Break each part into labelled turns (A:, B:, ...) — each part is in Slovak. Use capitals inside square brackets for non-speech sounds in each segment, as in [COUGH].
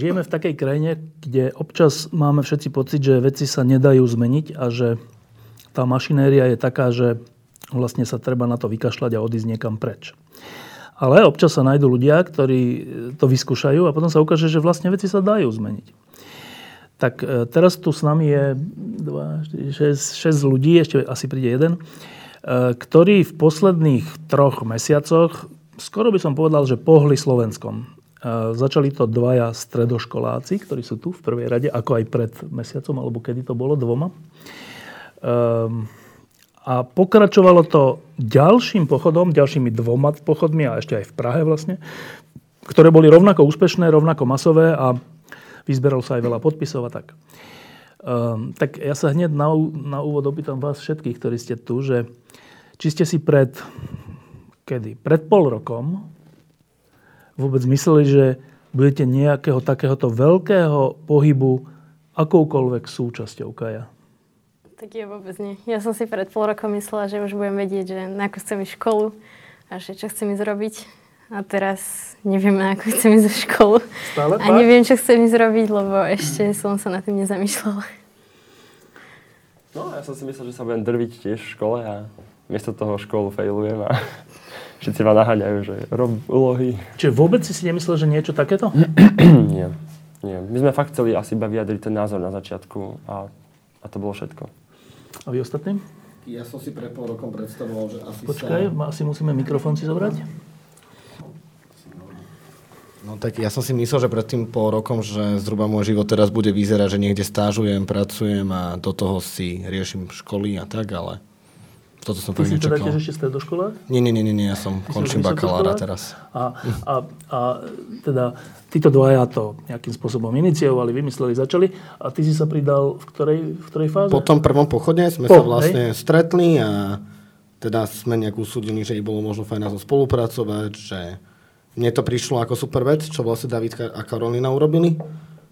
A: Žijeme v takej krajine, kde občas máme všetci pocit, že veci sa nedajú zmeniť a že tá mašinéria je taká, že vlastne sa treba na to vykašľať a odísť niekam preč. Ale občas sa nájdú ľudia, ktorí to vyskúšajú a potom sa ukáže, že vlastne veci sa dajú zmeniť. Tak e, teraz tu s nami je 2, 6, 6 ľudí, ešte asi príde jeden, e, ktorí v posledných troch mesiacoch, skoro by som povedal, že pohli Slovenskom. Začali to dvaja stredoškoláci, ktorí sú tu v prvej rade, ako aj pred mesiacom, alebo kedy to bolo, dvoma. Ehm, a pokračovalo to ďalším pochodom, ďalšími dvoma pochodmi a ešte aj v Prahe vlastne, ktoré boli rovnako úspešné, rovnako masové a vyzberalo sa aj veľa podpisov a tak. Um, tak ja sa hneď na, na úvod opýtam vás všetkých, ktorí ste tu, že či ste si pred, kedy? Pred pol rokom vôbec mysleli, že budete nejakého takéhoto veľkého pohybu akoukoľvek súčasťou Kaja?
B: Tak je vôbec nie. Ja som si pred pol rokom myslela, že už budem vedieť, že na ako chcem ísť školu a že čo chcem ísť robiť. A teraz neviem, na ako chcem ísť do školu.
A: Stále
B: a neviem, čo chcem ísť robiť, lebo ešte som sa nad tým nezamýšľala.
C: No, ja som si myslel, že sa budem drviť tiež v škole a miesto toho školu failujem a všetci ma naháňajú, že rob úlohy.
A: Čiže vôbec si si nemyslel, že niečo takéto? [CLEARS THROAT]
C: nie, nie. My sme fakt chceli asi iba vyjadriť ten názor na začiatku a, a to bolo všetko.
A: A vy ostatní?
D: Ja som si pre pol rokom predstavoval, že asi
A: Počkaj, sa... asi musíme mikrofón si zobrať.
D: No tak ja som si myslel, že pred tým pol rokom, že zhruba môj život teraz bude vyzerať, že niekde stážujem, pracujem a do toho si riešim školy a tak, ale toto som
A: Ty si teda tiež ešte stredoškolák?
D: Nie, nie, nie, nie, ja som Ty končím bakalára teraz.
A: A, a, a teda títo dvaja to nejakým spôsobom iniciovali, vymysleli, začali. A ty si sa pridal v ktorej, v ktorej fáze?
D: Po tom prvom pochode sme po, sa vlastne hej? stretli a teda sme nejak usúdili, že by bolo možno fajn nás spolupracovať, že mne to prišlo ako super vec, čo vlastne David a Karolina urobili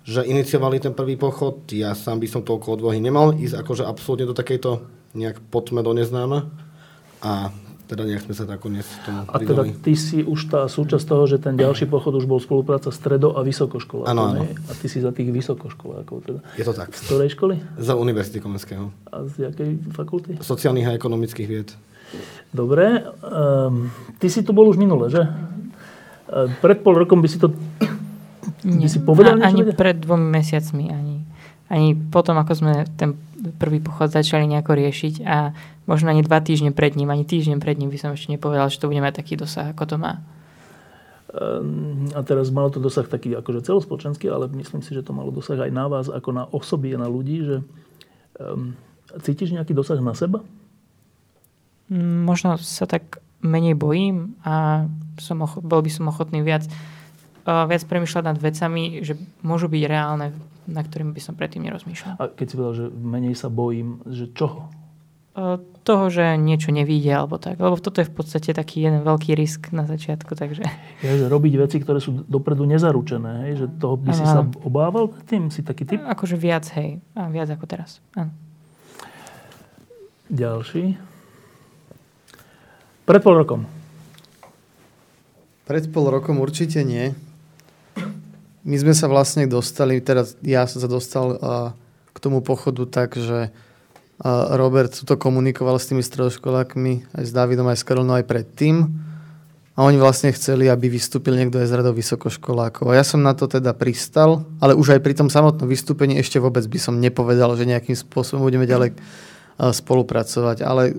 D: že iniciovali ten prvý pochod. Ja sám by som toľko odvahy nemal ísť akože absolútne do takejto nejak potme do neznáma. A teda nejak sme sa nakoniec tomu
A: A teda ty si už tá súčasť toho, že ten ďalší pochod už bol spolupráca stredo- a vysokoškolákov.
D: Áno, áno.
A: A ty si za tých vysokoškolákov teda.
D: Je to tak.
A: Z ktorej školy?
D: Za Univerzity Komenského.
A: A z jakej fakulty?
D: Sociálnych a ekonomických vied.
A: Dobre. Um, ty si tu bol už minule, že? Uh, pred pol rokom by si to
E: nie.
A: si povedal
E: A, ani ľudia? pred dvomi mesiacmi, ani, ani potom, ako sme ten prvý pochod začali nejako riešiť a možno ani dva týždne pred ním, ani týždeň pred ním by som ešte nepovedal, že to bude mať taký dosah, ako to má.
A: Ehm, a teraz malo to dosah taký akože celospoločenský, ale myslím si, že to malo dosah aj na vás, ako na osoby a na ľudí, že um, cítiš nejaký dosah na seba?
E: Mm, možno sa tak menej bojím a som ocho- bol by som ochotný viac viac premyšľať nad vecami, že môžu byť reálne, na ktorými by som predtým nerozmýšľal.
A: A keď si povedal, že menej sa bojím, že čoho?
E: toho, že niečo nevíde alebo tak. Lebo toto je v podstate taký jeden veľký risk na začiatku. Takže...
A: Ja, že robiť veci, ktoré sú dopredu nezaručené. Hej? Že toho by si sa obával tým? Si taký typ?
E: Akože viac, hej. A viac ako teraz. Áno.
A: Ďalší. Pred pol rokom.
F: Pred pol rokom určite nie my sme sa vlastne dostali, teraz ja som sa dostal uh, k tomu pochodu tak, že uh, Robert to komunikoval s tými stredoškolákmi, aj s Davidom, aj s Karolnou, aj predtým. A oni vlastne chceli, aby vystúpil niekto aj z radov vysokoškolákov. A ja som na to teda pristal, ale už aj pri tom samotnom vystúpení ešte vôbec by som nepovedal, že nejakým spôsobom budeme ďalej uh, spolupracovať. Ale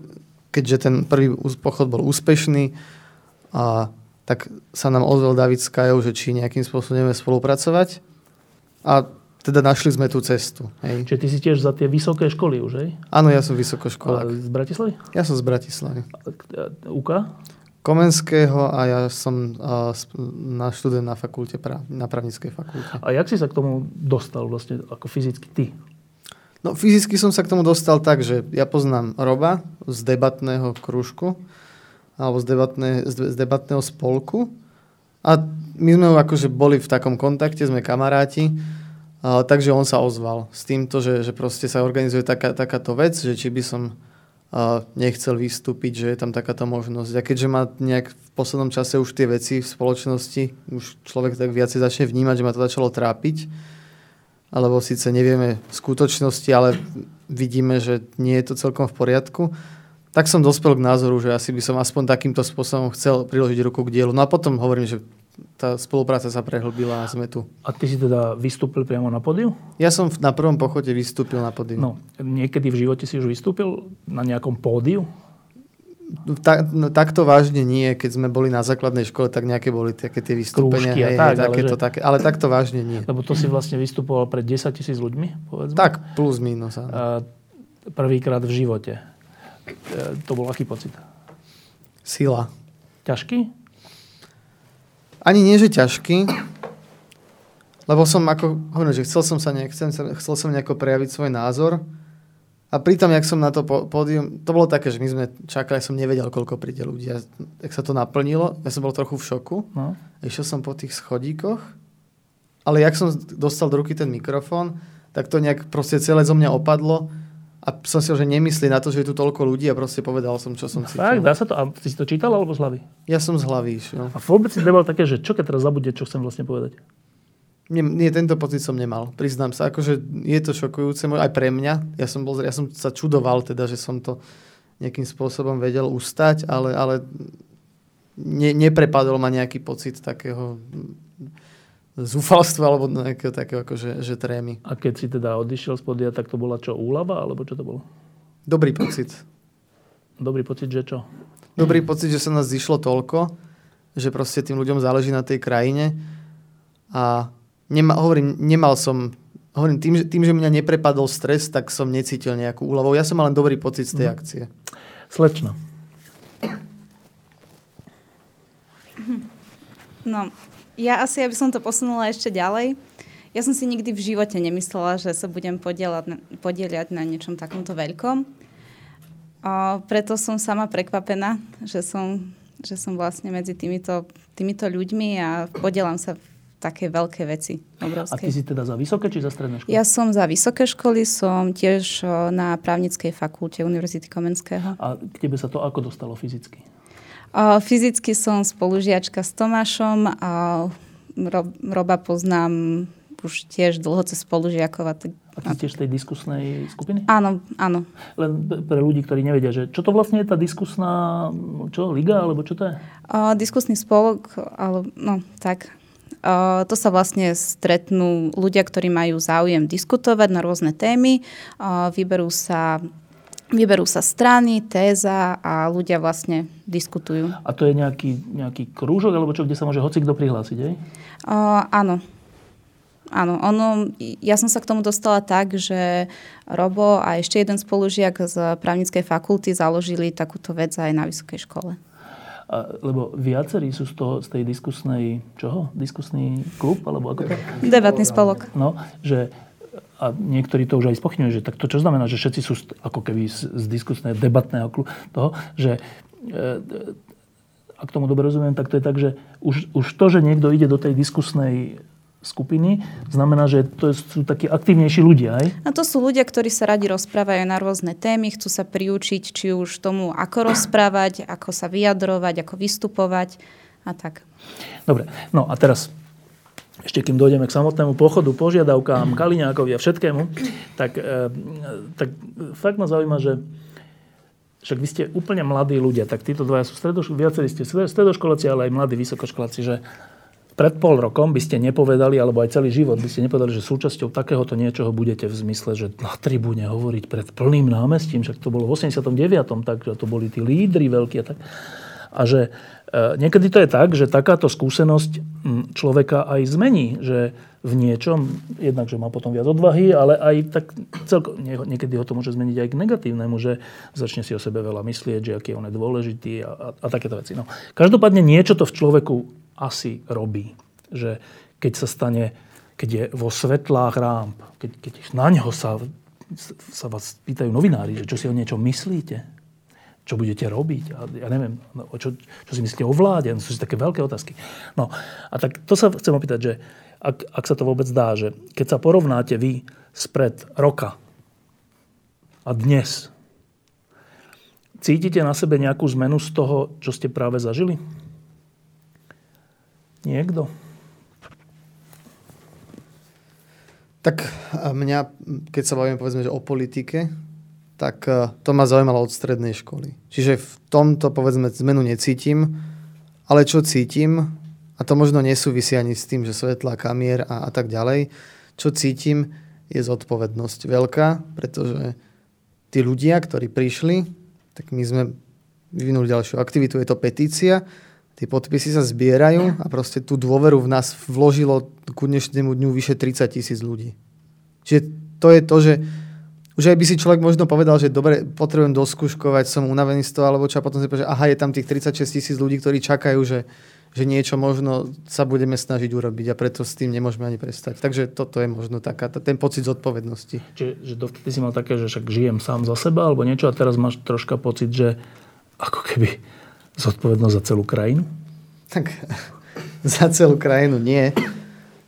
F: keďže ten prvý pochod bol úspešný a tak sa nám ozval David Skajov, že či nejakým spôsobom budeme spolupracovať. A teda našli sme tú cestu. Hej.
A: Čiže ty si tiež za tie vysoké školy už, hej?
F: Áno, ja som
A: A
F: vysokoškolák.
A: z Bratislavy?
F: Ja som z Bratislavy.
A: UK?
F: Komenského a ja som uh, na študent na fakulte, na právnickej fakulte.
A: A jak si sa k tomu dostal vlastne ako fyzicky ty?
F: No fyzicky som sa k tomu dostal tak, že ja poznám Roba z debatného kružku alebo z, debatné, z, debatného spolku a my sme akože boli v takom kontakte, sme kamaráti, a, takže on sa ozval s týmto, že, že proste sa organizuje taká, takáto vec, že či by som a, nechcel vystúpiť, že je tam takáto možnosť. A keďže ma nejak v poslednom čase už tie veci v spoločnosti, už človek tak viacej začne vnímať, že ma to začalo trápiť, alebo síce nevieme v skutočnosti, ale vidíme, že nie je to celkom v poriadku, tak som dospel k názoru, že asi by som aspoň takýmto spôsobom chcel priložiť ruku k dielu. No a potom hovorím, že tá spolupráca sa prehlbila a sme tu.
A: A ty si teda vystúpil priamo na pódiu?
F: Ja som na prvom pochode vystúpil na pódiu.
A: No, niekedy v živote si už vystúpil na nejakom pódiu?
F: Ta, no, takto vážne nie. Keď sme boli na základnej škole, tak nejaké boli také tie vystúpenia.
A: Krúžky a
F: hej,
A: tak,
F: hej,
A: ale
F: takéto,
A: že-
F: také, ale takto vážne nie.
A: Lebo to si vlastne vystupoval pred 10 tisíc ľuďmi, povedzme.
F: Tak, plus minus. áno.
A: Prvýkrát v živote. E, To bol aký pocit?
F: Sila.
A: Ťažký?
F: Ani nie, že ťažký, lebo som ako, hovorím, že chcel som sa nejak, chcel, chcel som nejako prejaviť svoj názor a pritom, jak som na to pódium, to bolo také, že my sme čakali, ja som nevedel, koľko príde ľudí. A jak sa to naplnilo, ja som bol trochu v šoku.
A: No.
F: Išiel som po tých schodíkoch, ale jak som dostal do ruky ten mikrofón, tak to nejak proste celé zo mňa opadlo a som si, že nemyslí na to, že je tu toľko ľudí a proste povedal som, čo som cítil.
A: Fakt, dá sa to? A ty si to čítal alebo z hlavy?
F: Ja som z hlavy išiel.
A: A vôbec si nebol také, že čo keď teraz zabude, čo chcem vlastne povedať?
F: Nie, nie, tento pocit som nemal, priznám sa. Akože je to šokujúce aj pre mňa. Ja som, bol, ja som sa čudoval teda, že som to nejakým spôsobom vedel ustať, ale, ale ne, neprepadol ma nejaký pocit takého zúfalstva alebo nejakého takého akože, že trémy.
A: A keď si teda odišiel z podia, tak to bola čo, úlava? Alebo čo to bolo?
F: Dobrý pocit.
A: Dobrý pocit, že čo?
F: Dobrý pocit, že sa nás zišlo toľko, že proste tým ľuďom záleží na tej krajine a nema, hovorím, nemal som hovorím, tým, že, tým, že mňa neprepadol stres, tak som necítil nejakú úľavou. Ja som mal len dobrý pocit z tej akcie.
A: Slečna.
G: No, ja asi, aby som to posunula ešte ďalej. Ja som si nikdy v živote nemyslela, že sa budem podieľať na, podieľať na niečom takomto veľkom. A preto som sama prekvapená, že som, že som vlastne medzi týmito, týmito ľuďmi a podielam sa v také veľké veci.
A: A
G: Obrovské.
A: ty si teda za vysoké či za stredné školy?
G: Ja som za vysoké školy, som tiež o, na právnickej fakulte Univerzity Komenského.
A: A k tebe sa to ako dostalo fyzicky?
G: Fyzicky som spolužiačka s Tomášom a Ro- Roba poznám už tiež dlho cez spolužiakov. A tak,
A: A ty tiež z tej diskusnej skupiny?
G: áno, áno.
A: Len pre ľudí, ktorí nevedia, že čo to vlastne je tá diskusná čo, liga, alebo čo to je?
G: O, diskusný spolok, ale, no tak. O, to sa vlastne stretnú ľudia, ktorí majú záujem diskutovať na rôzne témy. O, vyberú sa Vyberú sa strany, téza a ľudia vlastne diskutujú.
A: A to je nejaký, nejaký krúžok, alebo čo, kde sa môže hoci kto prihlásiť, hej?
G: O, áno. Áno, ono, ja som sa k tomu dostala tak, že Robo a ešte jeden spolužiak z právnickej fakulty založili takúto vec aj na vysokej škole.
A: A, lebo viacerí sú z, toho, z tej diskusnej, čoho? Diskusný klub, alebo ako to?
G: Debatný spolok.
A: No, že a niektorí to už aj spochňujú, že tak to čo znamená, že všetci sú ako keby z, z diskusného, debatného toho, že e, ak tomu dobre rozumiem, tak to je tak, že už, už to, že niekto ide do tej diskusnej skupiny, znamená, že to sú takí aktívnejší ľudia, aj?
G: A to sú ľudia, ktorí sa radi rozprávajú na rôzne témy, chcú sa priučiť, či už tomu, ako rozprávať, ako sa vyjadrovať, ako vystupovať a tak.
A: Dobre, no a teraz ešte kým dojdeme k samotnému pochodu, požiadavkám, Kaliňákovi a všetkému, tak, e, tak fakt ma zaujíma, že však vy ste úplne mladí ľudia, tak títo dvaja sú stredoškoláci, viacerí ste stredoškoláci, ale aj mladí vysokoškoláci, že pred pol rokom by ste nepovedali, alebo aj celý život by ste nepovedali, že súčasťou takéhoto niečoho budete v zmysle, že na tribúne hovoriť pred plným námestím, však to bolo v 89. takže to boli tí lídry veľkí a tak. A že niekedy to je tak, že takáto skúsenosť človeka aj zmení, že v niečom, jednak, že má potom viac odvahy, ale aj tak celko, niekedy ho to môže zmeniť aj k negatívnemu, že začne si o sebe veľa myslieť, že aký on je dôležitý a, a, a takéto veci. No. Každopádne niečo to v človeku asi robí. Že keď sa stane, keď je vo svetlách rámp, keď, keď na ňo sa sa vás pýtajú novinári, že čo si o niečom myslíte, čo budete robiť. A ja neviem, no, čo, čo si myslíte o vláde. No, sú si také veľké otázky. No a tak to sa chcem opýtať, že ak, ak sa to vôbec dá, že keď sa porovnáte vy spred roka a dnes, cítite na sebe nejakú zmenu z toho, čo ste práve zažili? Niekto?
F: Tak mňa, keď sa bavíme povedzme, že o politike, tak e, to ma zaujímalo od strednej školy. Čiže v tomto povedzme zmenu necítim, ale čo cítim, a to možno nesúvisí ani s tým, že svetla, kamier a, a tak ďalej, čo cítim je zodpovednosť veľká, pretože tí ľudia, ktorí prišli, tak my sme vyvinuli ďalšiu aktivitu, je to petícia, Tie podpisy sa zbierajú a proste tú dôveru v nás vložilo ku dnešnému dňu vyše 30 tisíc ľudí. Čiže to je to, že už aj by si človek možno povedal, že dobre, potrebujem doskúškovať, som unavený z toho, alebo čo, a potom si povie, že aha, je tam tých 36 tisíc ľudí, ktorí čakajú, že, že niečo možno sa budeme snažiť urobiť a preto s tým nemôžeme ani prestať. Takže toto je možno taká, ten pocit zodpovednosti.
A: Čiže že dovtedy si mal také, že však žijem sám za seba alebo niečo a teraz máš troška pocit, že ako keby zodpovednosť za celú krajinu?
F: Tak [LAUGHS] za celú krajinu nie.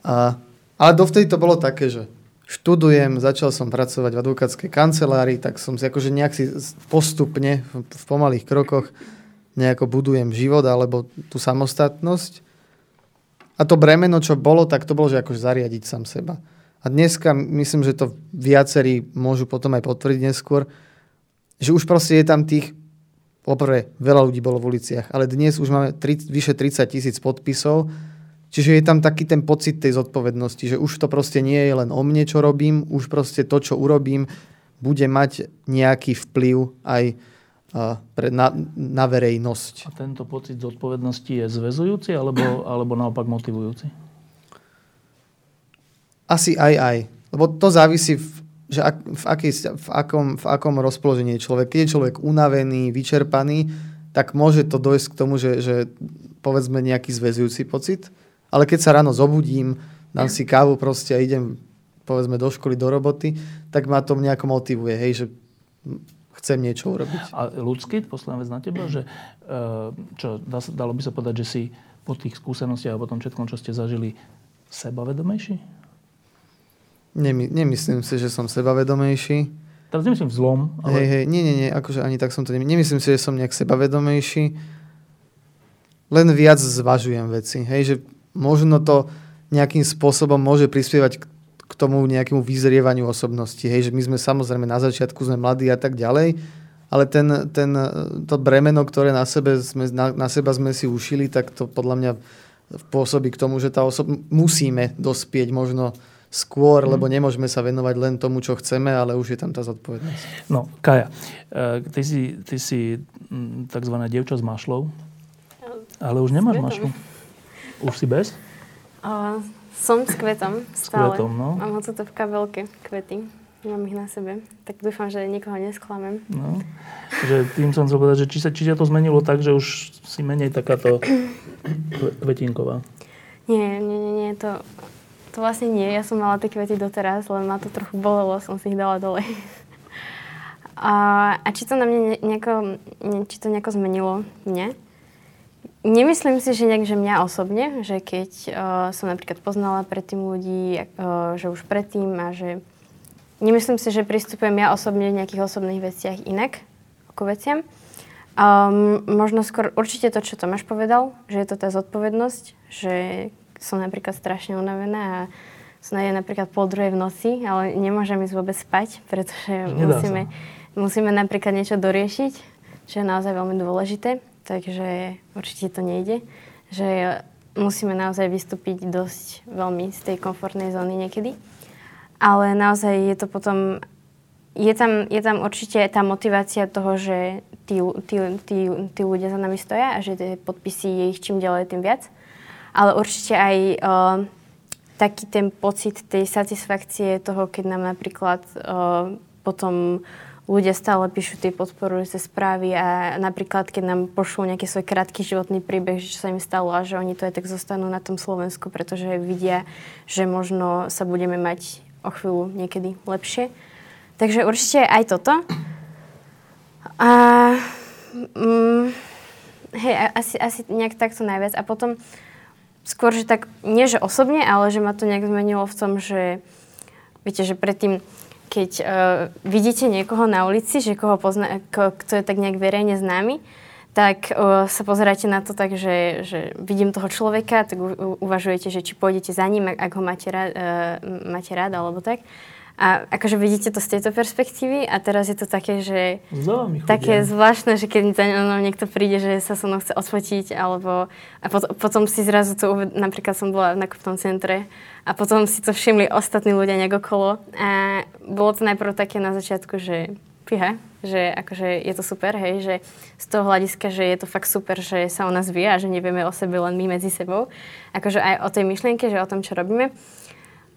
F: A, ale dovtedy to bolo také, že študujem, začal som pracovať v advokátskej kancelárii, tak som si akože nejak si postupne v, pomalých krokoch nejako budujem život alebo tú samostatnosť. A to bremeno, čo bolo, tak to bolo, že akože zariadiť sám seba. A dneska myslím, že to viacerí môžu potom aj potvrdiť neskôr, že už proste je tam tých Poprvé, veľa ľudí bolo v uliciach, ale dnes už máme tri, vyše 30 tisíc podpisov, čiže je tam taký ten pocit tej zodpovednosti, že už to proste nie je len o mne, čo robím, už proste to, čo urobím, bude mať nejaký vplyv aj pre, na, na verejnosť.
A: A tento pocit zodpovednosti je zväzujúci alebo, alebo naopak motivujúci?
F: Asi aj aj. Lebo to závisí v že ak, v, aký, v, akom, v akom rozpoložení je človek. Keď je človek unavený, vyčerpaný, tak môže to dojsť k tomu, že, že povedzme nejaký zväzujúci pocit. Ale keď sa ráno zobudím, dám si kávu proste a idem povedzme do školy, do roboty, tak ma to nejako motivuje, hej, že chcem niečo urobiť.
A: A ľudský, posledná vec na teba, že e, čo, dalo by sa povedať, že si po tých skúsenostiach a po tom všetkom, čo ste zažili, sebavedomejší?
F: Nemy, nemyslím si, že som sebavedomejší.
A: Teraz nemyslím v zlom.
F: Ale... Hej, hej, nie, nie, nie, akože ani tak som to nemyslím. Nemyslím si, že som nejak sebavedomejší. Len viac zvažujem veci. Hej, že možno to nejakým spôsobom môže prispievať k, tomu nejakému vyzrievaniu osobnosti. Hej, že my sme samozrejme na začiatku sme mladí a tak ďalej, ale ten, ten, to bremeno, ktoré na, sebe sme, na, na seba sme si ušili, tak to podľa mňa pôsobí k tomu, že tá osoba musíme dospieť možno skôr, lebo mhm. nemôžeme sa venovať len tomu, čo chceme, ale už je tam tá zodpovednosť.
A: No, Kaja, e, ty si, ty si mm, tzv. dievča s mašlou, ale už nemáš mašlu. Už si bez?
B: Uh, som s kvetom stále.
A: S kvetom, no.
B: Mám ho v kabelke, kvety. Mám ich na sebe. Tak dúfam, že nikoho nesklamem.
A: No, že tým som chcel povedať, že či sa, či sa to zmenilo tak, že už si menej takáto kvetinková.
B: Nie, nie, nie, nie. To to vlastne nie, ja som mala tie kvety doteraz, len ma to trochu bolelo, som si ich dala dole. [LAUGHS] A, a či to na mne nejako, či to nejako zmenilo mne? Nemyslím si, že nejak, že mňa osobne, že keď uh, som napríklad poznala predtým ľudí, uh, že už predtým a že nemyslím si, že pristupujem ja osobne v nejakých osobných veciach inak ako veciam. Um, možno skôr určite to, čo Tomáš povedal, že je to tá zodpovednosť, že som napríklad strašne unavená a som nájde napríklad pol druhej v noci, ale nemôžem ísť vôbec spať, pretože musíme, musíme napríklad niečo doriešiť, čo je naozaj veľmi dôležité, takže určite to nejde, že musíme naozaj vystúpiť dosť veľmi z tej komfortnej zóny niekedy. Ale naozaj je to potom, je tam, je tam určite tá motivácia toho, že tí, tí, tí, tí ľudia za nami stoja a že tie podpisy je ich čím ďalej tým viac. Ale určite aj uh, taký ten pocit tej satisfakcie toho, keď nám napríklad uh, potom ľudia stále píšu tie podporujúce správy a napríklad, keď nám pošlú nejaký svoj krátky životný príbeh, že sa im stalo a že oni to aj tak zostanú na tom Slovensku, pretože vidia, že možno sa budeme mať o chvíľu niekedy lepšie. Takže určite aj toto. A mm, hej, asi, asi nejak takto najviac. A potom skôr, že tak, nie že osobne, ale že ma to nejak zmenilo v tom, že viete, že predtým keď uh, vidíte niekoho na ulici, že koho pozná, ko, kto je tak nejak verejne známy, tak uh, sa pozeráte na to tak, že, že vidím toho človeka, tak u, uvažujete, že či pôjdete za ním, ak, ak ho máte rád, uh, máte rád alebo tak. A akože vidíte to z tejto perspektívy a teraz je to také, že také zvláštne, že keď za mnou niekto príde, že sa so mnou chce odfotiť alebo a pot, potom si zrazu to, napríklad som bola v nakupnom centre a potom si to všimli ostatní ľudia nejak okolo a bolo to najprv také na začiatku, že fíha, že akože je to super, hej, že z toho hľadiska, že je to fakt super, že sa o nás vie a že nevieme o sebe len my medzi sebou. Akože aj o tej myšlienke, že o tom, čo robíme.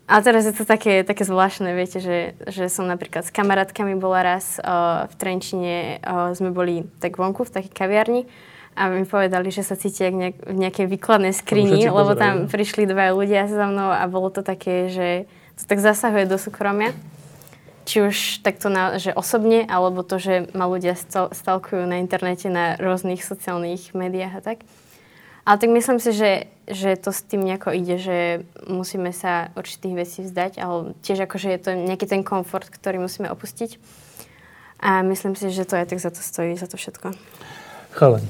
B: A teraz je to také, také zvláštne, viete, že, že som napríklad s kamarátkami bola raz uh, v Trenčine, uh, sme boli tak vonku v takej kaviarni a mi povedali, že sa cítia nejak, v nejakej výkladnej skrini, lebo tam prišli dva ľudia za mnou a bolo to také, že to tak zasahuje do súkromia. Či už takto na, že osobne, alebo to, že ma ľudia stalkujú na internete, na rôznych sociálnych médiách a tak. Ale tak myslím si, že, že to s tým nejako ide, že musíme sa určitých vecí vzdať, ale tiež akože je to nejaký ten komfort, ktorý musíme opustiť. A myslím si, že to aj tak za to stojí, za to všetko.
A: Chaleň,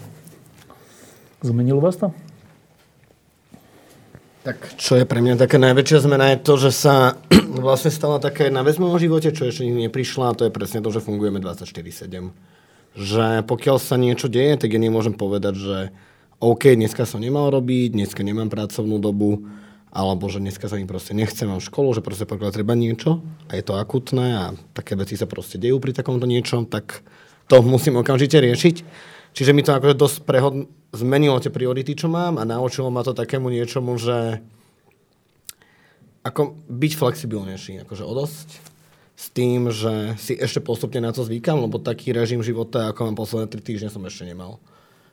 A: zmenilo vás to?
D: Tak čo je pre mňa taká najväčšia zmena je to, že sa [CLEARS THROAT] vlastne stala taká jedna vec v mojom živote, čo ešte neprišla a to je presne to, že fungujeme 24-7. Že pokiaľ sa niečo deje, tak ja nemôžem povedať, že OK, dneska som nemal robiť, dneska nemám pracovnú dobu, alebo že dneska sa im proste nechcem, mám školu, že proste pokiaľ treba niečo a je to akutné a také veci sa proste dejú pri takomto niečom, tak to musím okamžite riešiť. Čiže mi to akože dosť prehod, zmenilo tie priority, čo mám a naučilo ma to takému niečomu, že ako byť flexibilnejší, akože odosť s tým, že si ešte postupne na to zvykam, lebo taký režim života, ako mám posledné 3 týždne, som ešte nemal.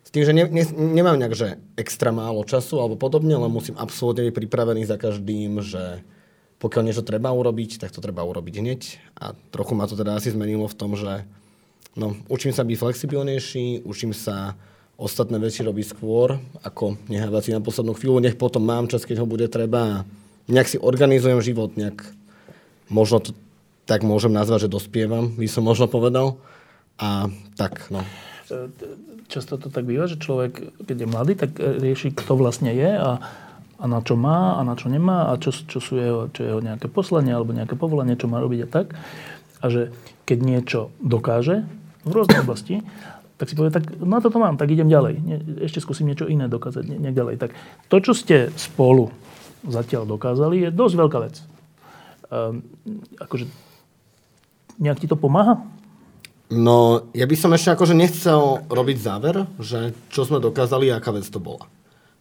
D: S tým, že ne, ne, nemám nejak, že extra málo času alebo podobne, ale musím absolútne byť pripravený za každým, že pokiaľ niečo treba urobiť, tak to treba urobiť hneď. A trochu ma to teda asi zmenilo v tom, že no, učím sa byť flexibilnejší, učím sa ostatné veci robiť skôr, ako nehávať si na poslednú chvíľu, nech potom mám čas, keď ho bude treba. Nejak si organizujem život, nejak možno to tak môžem nazvať, že dospievam, by som možno povedal. A tak, no
A: často to tak býva, že človek, keď je mladý, tak rieši, kto vlastne je a, a na čo má a na čo nemá a čo, čo sú jeho, čo jeho nejaké poslanie alebo nejaké povolanie, čo má robiť a tak. A že keď niečo dokáže v rôznej [COUGHS] oblasti, tak si povie, tak na toto mám, tak idem ďalej. Nie, ešte skúsim niečo iné dokázať, nie, nie ďalej. Tak to, čo ste spolu zatiaľ dokázali, je dosť veľká vec. Um, akože nejak ti to pomáha?
D: No, ja by som ešte akože nechcel robiť záver, že čo sme dokázali a aká vec to bola.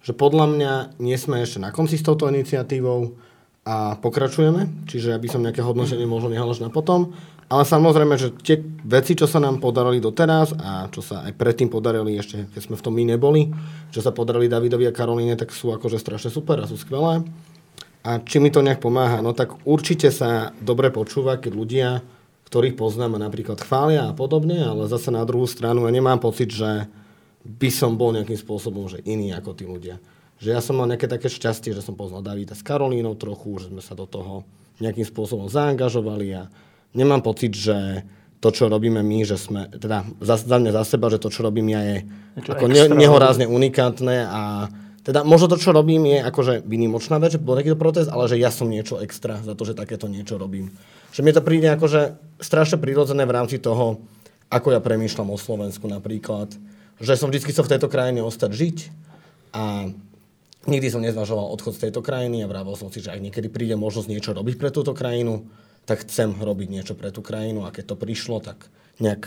D: Že podľa mňa nie sme ešte na konci s touto iniciatívou a pokračujeme, čiže ja by som nejaké hodnotenie možno nehal na potom, ale samozrejme, že tie veci, čo sa nám podarili doteraz a čo sa aj predtým podarili ešte, keď sme v tom my neboli, čo sa podarili Davidovi a Karolíne, tak sú akože strašne super a sú skvelé. A či mi to nejak pomáha? No tak určite sa dobre počúva, keď ľudia ktorých poznám a napríklad chvália a podobne, ale zase na druhú stranu ja nemám pocit, že by som bol nejakým spôsobom že iný ako tí ľudia. Že ja som mal nejaké také šťastie, že som poznal Davida s Karolínou trochu, že sme sa do toho nejakým spôsobom zaangažovali a nemám pocit, že to, čo robíme my, že sme, teda za, za mňa za seba, že to, čo robím ja, je Niečo ako ne, nehorázne unikátne a teda možno to, čo robím, je akože vynimočná vec, že bol takýto protest, ale že ja som niečo extra za to, že takéto niečo robím. Že mi to príde akože strašne prirodzené v rámci toho, ako ja premýšľam o Slovensku napríklad. Že som vždy chcel v tejto krajine ostať žiť a nikdy som nezvažoval odchod z tejto krajiny a vravel som si, že ak niekedy príde možnosť niečo robiť pre túto krajinu, tak chcem robiť niečo pre tú krajinu a keď to prišlo, tak nejak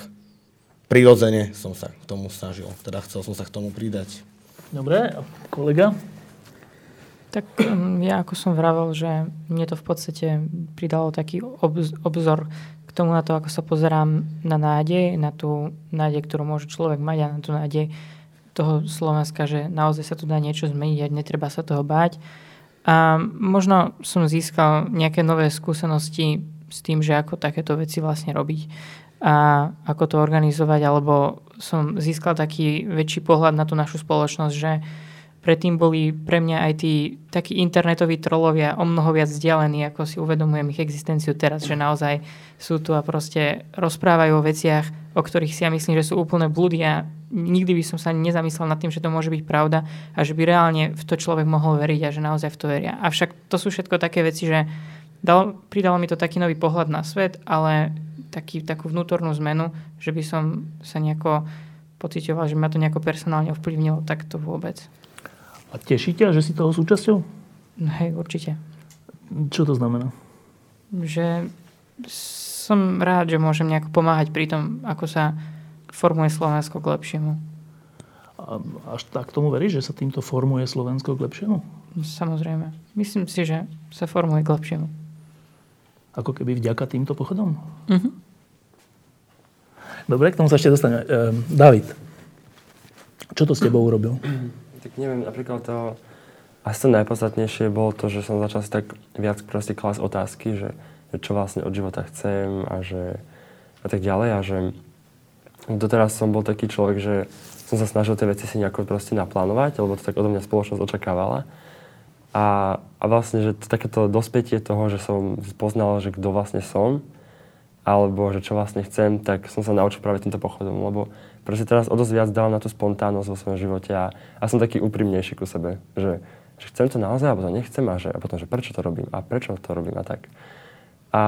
D: prirodzene som sa k tomu snažil. Teda chcel som sa k tomu pridať.
A: Dobre, kolega?
E: Tak um, ja ako som vravel, že mne to v podstate pridalo taký obzor k tomu na to, ako sa pozerám na nádej, na tú nádej, ktorú môže človek mať a na tú nádej toho Slovenska, že naozaj sa tu dá niečo zmeniť a netreba sa toho báť. A možno som získal nejaké nové skúsenosti s tým, že ako takéto veci vlastne robiť a ako to organizovať, alebo som získal taký väčší pohľad na tú našu spoločnosť, že predtým boli pre mňa aj tí takí internetoví trolovia o mnoho viac vzdialení, ako si uvedomujem ich existenciu teraz, že naozaj sú tu a proste rozprávajú o veciach, o ktorých si ja myslím, že sú úplne blúdy a nikdy by som sa nezamyslel nad tým, že to môže byť pravda a že by reálne v to človek mohol veriť a že naozaj v to veria. Avšak to sú všetko také veci, že dal, pridalo mi to taký nový pohľad na svet, ale taký, takú vnútornú zmenu, že by som sa nejako pocitoval, že ma to nejako personálne ovplyvnilo, tak to vôbec.
A: A teší ťa, že si toho súčasťou?
E: Hej, určite.
A: Čo to znamená?
E: Že som rád, že môžem nejako pomáhať pri tom, ako sa formuje Slovensko k lepšiemu.
A: A až tak tomu veríš, že sa týmto formuje Slovensko k lepšiemu?
E: Samozrejme. Myslím si, že sa formuje k lepšiemu.
A: Ako keby vďaka týmto pochodom?
E: Uh-huh.
A: Dobre, k tomu sa ešte dostaneme. Ehm, David, čo to s tebou urobil? [CLEARS THROAT]
C: Tak neviem, napríklad to asi to najpodstatnejšie bolo to, že som začal si tak viac proste klásť otázky, že, že čo vlastne od života chcem a že a tak ďalej a že doteraz som bol taký človek, že som sa snažil tie veci si nejako proste naplánovať, lebo to tak odo mňa spoločnosť očakávala. A, a vlastne, že to, takéto dospätie toho, že som poznal, že kto vlastne som, alebo že čo vlastne chcem, tak som sa naučil práve týmto pochodom, lebo proste teraz o dosť viac dávam na tú spontánnosť vo svojom živote a, a som taký úprimnejší ku sebe, že, že chcem to naozaj, alebo to nechcem a, že, a potom, že prečo to robím a prečo to robím a tak. A,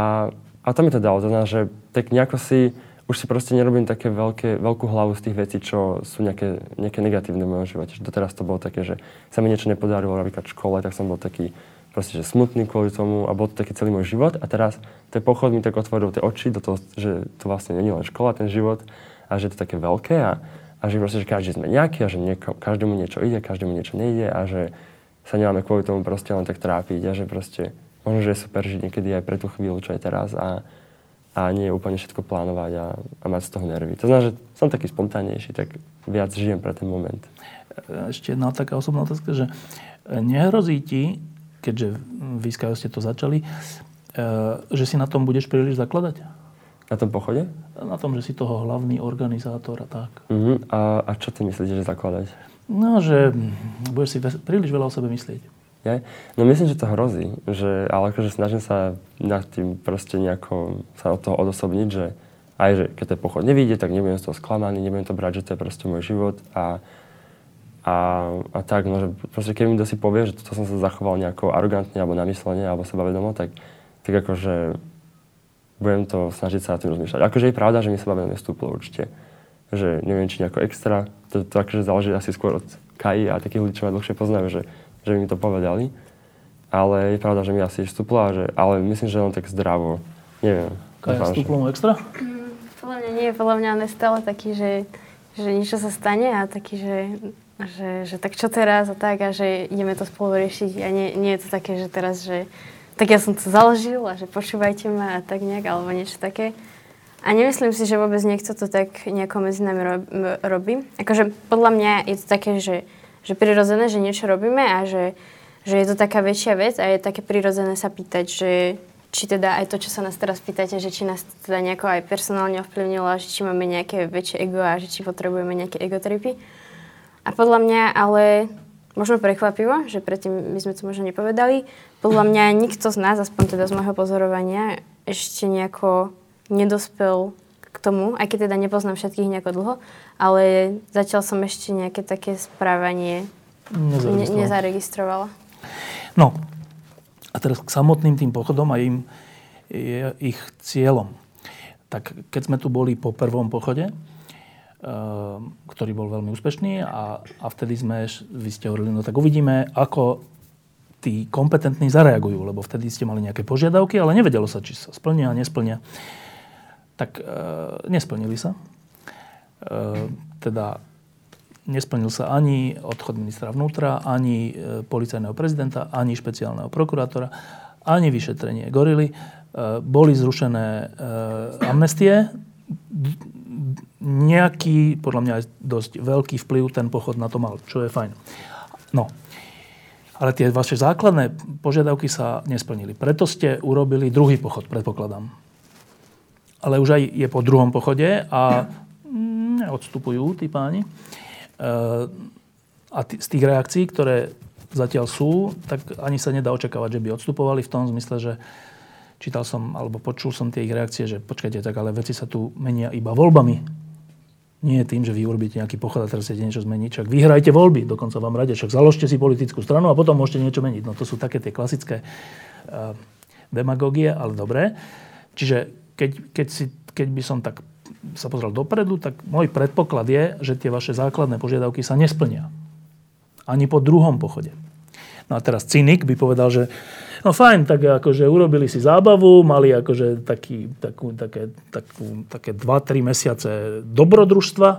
C: a to mi to dalo, to znamená, že tak nejako si už si proste nerobím také veľké, veľkú hlavu z tých vecí, čo sú nejaké, nejaké negatívne v mojom živote. Doteraz to bolo také, že sa mi niečo nepodarilo napríklad v škole, tak som bol taký proste, že smutný kvôli tomu a bol to taký celý môj život. A teraz ten pochod mi tak otvoril tie oči do toho, že to vlastne nie je len škola, ten život a že je to také veľké a, a že proste, že každý sme nejaký a že nieko, každému niečo ide, každému niečo nejde a že sa nemáme kvôli tomu proste len tak trápiť a že proste možno, že je super žiť niekedy aj pre tú chvíľu, čo je teraz a, a nie úplne všetko plánovať a, a mať z toho nervy. To znamená, že som taký spontánnejší, tak viac žijem pre ten moment.
A: Ešte jedna taká osobná otázka, že nehrozí ti, keďže vy ste to začali, e, že si na tom budeš príliš zakladať?
C: Na tom pochode?
A: Na tom, že si toho hlavný organizátor a tak.
C: Uh-huh. A, a čo ty myslíte, že zakladať?
A: No, že budeš si príliš veľa o sebe myslieť.
C: Je? No myslím, že to hrozí, že, ale akože snažím sa nad tým proste nejako sa od toho odosobniť, že aj, že keď ten pochod nevíde, tak nebudem z toho sklamaný, nebudem to brať, že to je proste môj život a, a, a tak, no, že proste keď mi si povie, že to som sa zachoval nejako arogantne alebo namyslene alebo sebavedomo, tak, tak akože budem to snažiť sa na tým rozmýšľať. Akože je pravda, že mi sebavedomie stúplo určite. Že neviem, či nejako extra, to, to akože záleží asi skôr od Kai a takých ľudí, čo ma dlhšie poznajú, že že by mi to povedali. Ale je pravda, že mi asi vstúpla, že, ale myslím, že len tak zdravo. Neviem.
A: Kaja, vstúplo mu extra?
B: Mm, podľa mňa nie, podľa mňa on je stále taký, že, že niečo sa stane a taký, že, že, že tak čo teraz a tak a že ideme to spolu riešiť a nie, nie je to také, že teraz, že tak ja som to založil a že počúvajte ma a tak nejak, alebo niečo také. A nemyslím si, že vôbec niekto to tak nejako medzi nami robí. Akože podľa mňa je to také, že že prirodzené, že niečo robíme a že, že je to taká väčšia vec a je také prirodzené sa pýtať, že či teda aj to, čo sa nás teraz pýtate, že či nás teda nejako aj personálne ovplyvnilo, že či máme nejaké väčšie ego a že či potrebujeme nejaké egotripy. A podľa mňa ale možno prekvapivo, že predtým my sme to možno nepovedali, podľa mňa nikto z nás, aspoň teda z môjho pozorovania, ešte nejako nedospel tomu, aj keď teda nepoznám všetkých nejako dlho, ale zatiaľ som ešte nejaké také správanie nezaregistrovala. Ne, nezaregistrovala.
A: No, a teraz k samotným tým pochodom a im, je ich cieľom. Tak keď sme tu boli po prvom pochode, eh, ktorý bol veľmi úspešný a, a vtedy sme, vy ste hovorili, no tak uvidíme, ako tí kompetentní zareagujú, lebo vtedy ste mali nejaké požiadavky, ale nevedelo sa, či sa splnia, nesplnia. Tak e, nesplnili sa. E, teda nesplnil sa ani odchod ministra vnútra, ani e, policajného prezidenta, ani špeciálneho prokurátora, ani vyšetrenie gorily. E, boli zrušené e, amnestie. Nejaký, podľa mňa aj dosť veľký vplyv ten pochod na to mal, čo je fajn. No, ale tie vaše základné požiadavky sa nesplnili. Preto ste urobili druhý pochod, predpokladám. Ale už aj je po druhom pochode a neodstupujú tí páni. A z tých reakcií, ktoré zatiaľ sú, tak ani sa nedá očakávať, že by odstupovali v tom zmysle, že čítal som, alebo počul som tie ich reakcie, že počkajte, tak ale veci sa tu menia iba voľbami. Nie tým, že vy urobíte nejaký pochod a teraz chcete niečo zmeniť. Však vyhrajte voľby, dokonca vám rade, však založte si politickú stranu a potom môžete niečo meniť. No to sú také tie klasické uh, demagogie, ale dobré. Čiže keď, keď, si, keď by som tak sa pozrel dopredu, tak môj predpoklad je, že tie vaše základné požiadavky sa nesplnia. Ani po druhom pochode. No a teraz cynik by povedal, že no fajn, tak akože urobili si zábavu, mali akože taký, takú, také, takú, také 2-3 mesiace dobrodružstva,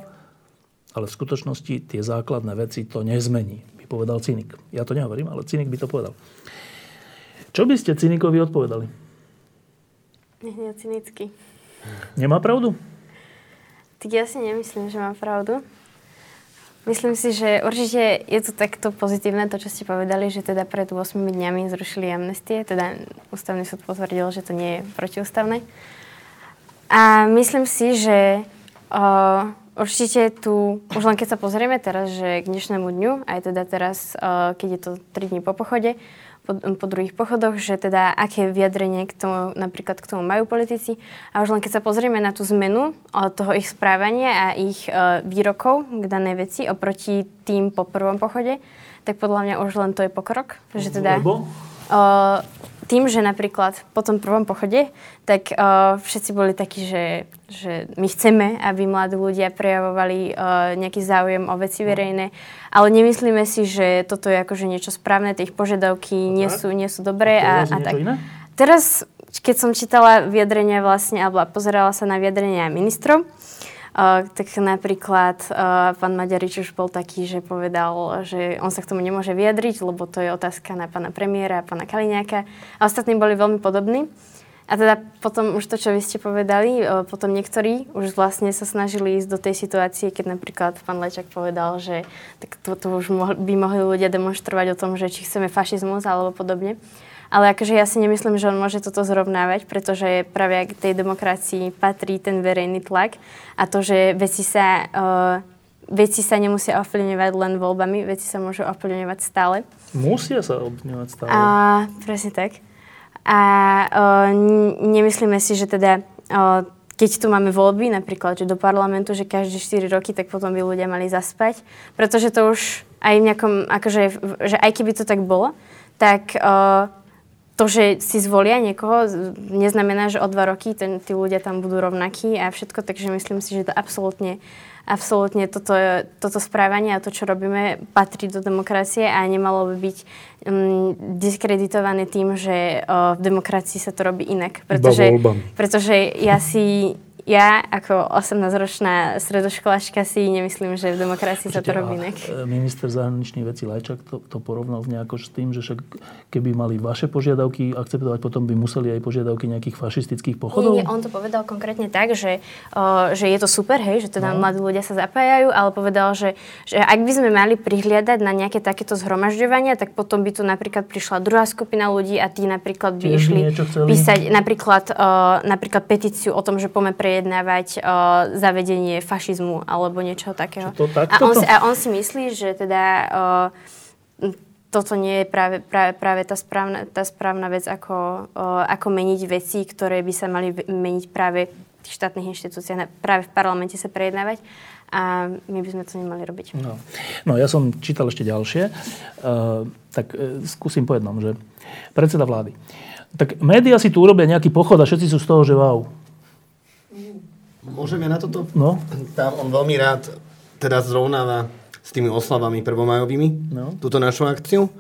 A: ale v skutočnosti tie základné veci to nezmení, by povedal cynik. Ja to nehovorím, ale cynik by to povedal. Čo by ste cynikovi odpovedali?
B: Nie, cynicky.
A: Nemá pravdu?
B: Tak ja si nemyslím, že mám pravdu. Myslím si, že určite je to takto pozitívne, to, čo ste povedali, že teda pred 8 dňami zrušili amnestie, teda ústavný súd potvrdil, že to nie je protiústavné. A myslím si, že o, určite tu, už len keď sa pozrieme teraz, že k dnešnému dňu, aj teda teraz, o, keď je to 3 dní po pochode, po, po druhých pochodoch, že teda aké vyjadrenie k tomu, napríklad k tomu majú politici. A už len keď sa pozrieme na tú zmenu toho ich správania a ich uh, výrokov k danej veci oproti tým po prvom pochode, tak podľa mňa už len to je pokrok. Že teda,
A: Lebo?
B: Uh, tým, že napríklad po tom prvom pochode, tak uh, všetci boli takí, že, že my chceme, aby mladí ľudia prejavovali uh, nejaký záujem o veci no. verejné, ale nemyslíme si, že toto je akože niečo správne, tie ich požiadavky nie sú, nie sú dobré.
A: A, a, a tak.
B: Iné? Teraz, keď som čítala vyjadrenia vlastne, alebo pozerala sa na vyjadrenia ministrov, tak napríklad pán Maďarič už bol taký, že povedal, že on sa k tomu nemôže vyjadriť, lebo to je otázka na pána premiéra a pána Kaliňáka. A ostatní boli veľmi podobní. A teda potom už to, čo vy ste povedali, uh, potom niektorí už vlastne sa snažili ísť do tej situácie, keď napríklad pán Lečak povedal, že tak to, to už mohli, by mohli ľudia demonstrovať o tom, že či chceme fašizmus alebo podobne. Ale akože ja si nemyslím, že on môže toto zrovnávať, pretože práve k tej demokracii patrí ten verejný tlak a to, že veci sa, uh, veci sa nemusia ovplyvňovať len voľbami, veci sa môžu ovplyvňovať stále.
A: Musia sa ovplyvňovať stále.
B: A, presne tak. A uh, nemyslíme si, že teda uh, keď tu máme voľby, napríklad, že do parlamentu, že každé 4 roky, tak potom by ľudia mali zaspať. Pretože to už aj v nejakom, akože, že aj keby to tak bolo, tak uh, to, že si zvolia niekoho, neznamená, že o dva roky ten, tí ľudia tam budú rovnakí a všetko, takže myslím si, že to absolútne, absolútne toto, toto správanie a to, čo robíme, patrí do demokracie a nemalo by byť um, diskreditované tým, že uh, v demokracii sa to robí inak. Pretože, pretože ja si ja ako 18-ročná stredoškoláčka si nemyslím, že v demokracii sa to robí inak.
A: E, minister zahraničných vecí Lajčak to, to porovnal nejako s tým, že však keby mali vaše požiadavky akceptovať, potom by museli aj požiadavky nejakých fašistických pochodov?
B: Nie, nie, on to povedal konkrétne tak, že, uh, že je to super, hej, že teda no. mladí ľudia sa zapájajú, ale povedal, že, že ak by sme mali prihliadať na nejaké takéto zhromažďovania, tak potom by tu napríklad prišla druhá skupina ľudí a tí napríklad by išli písať napríklad, uh, napríklad petíciu o tom, že poďme pre prejednávať o, zavedenie fašizmu alebo niečo takého.
A: to,
B: a, on si, a on si myslí, že teda o, toto nie je práve, práve, práve tá, správna, tá správna vec, ako, o, ako meniť veci, ktoré by sa mali meniť práve v tých štátnych inštitúciách, práve v parlamente sa prejednávať a my by sme to nemali robiť.
A: No, no ja som čítal ešte ďalšie, uh, tak uh, skúsim po jednom, že predseda vlády. Tak médiá si tu urobia nejaký pochod a všetci sú z toho, že wow,
D: Môžem ja na toto?
A: No.
D: Tam on veľmi rád teda zrovnáva s tými oslavami prvomajovými no. túto našu akciu.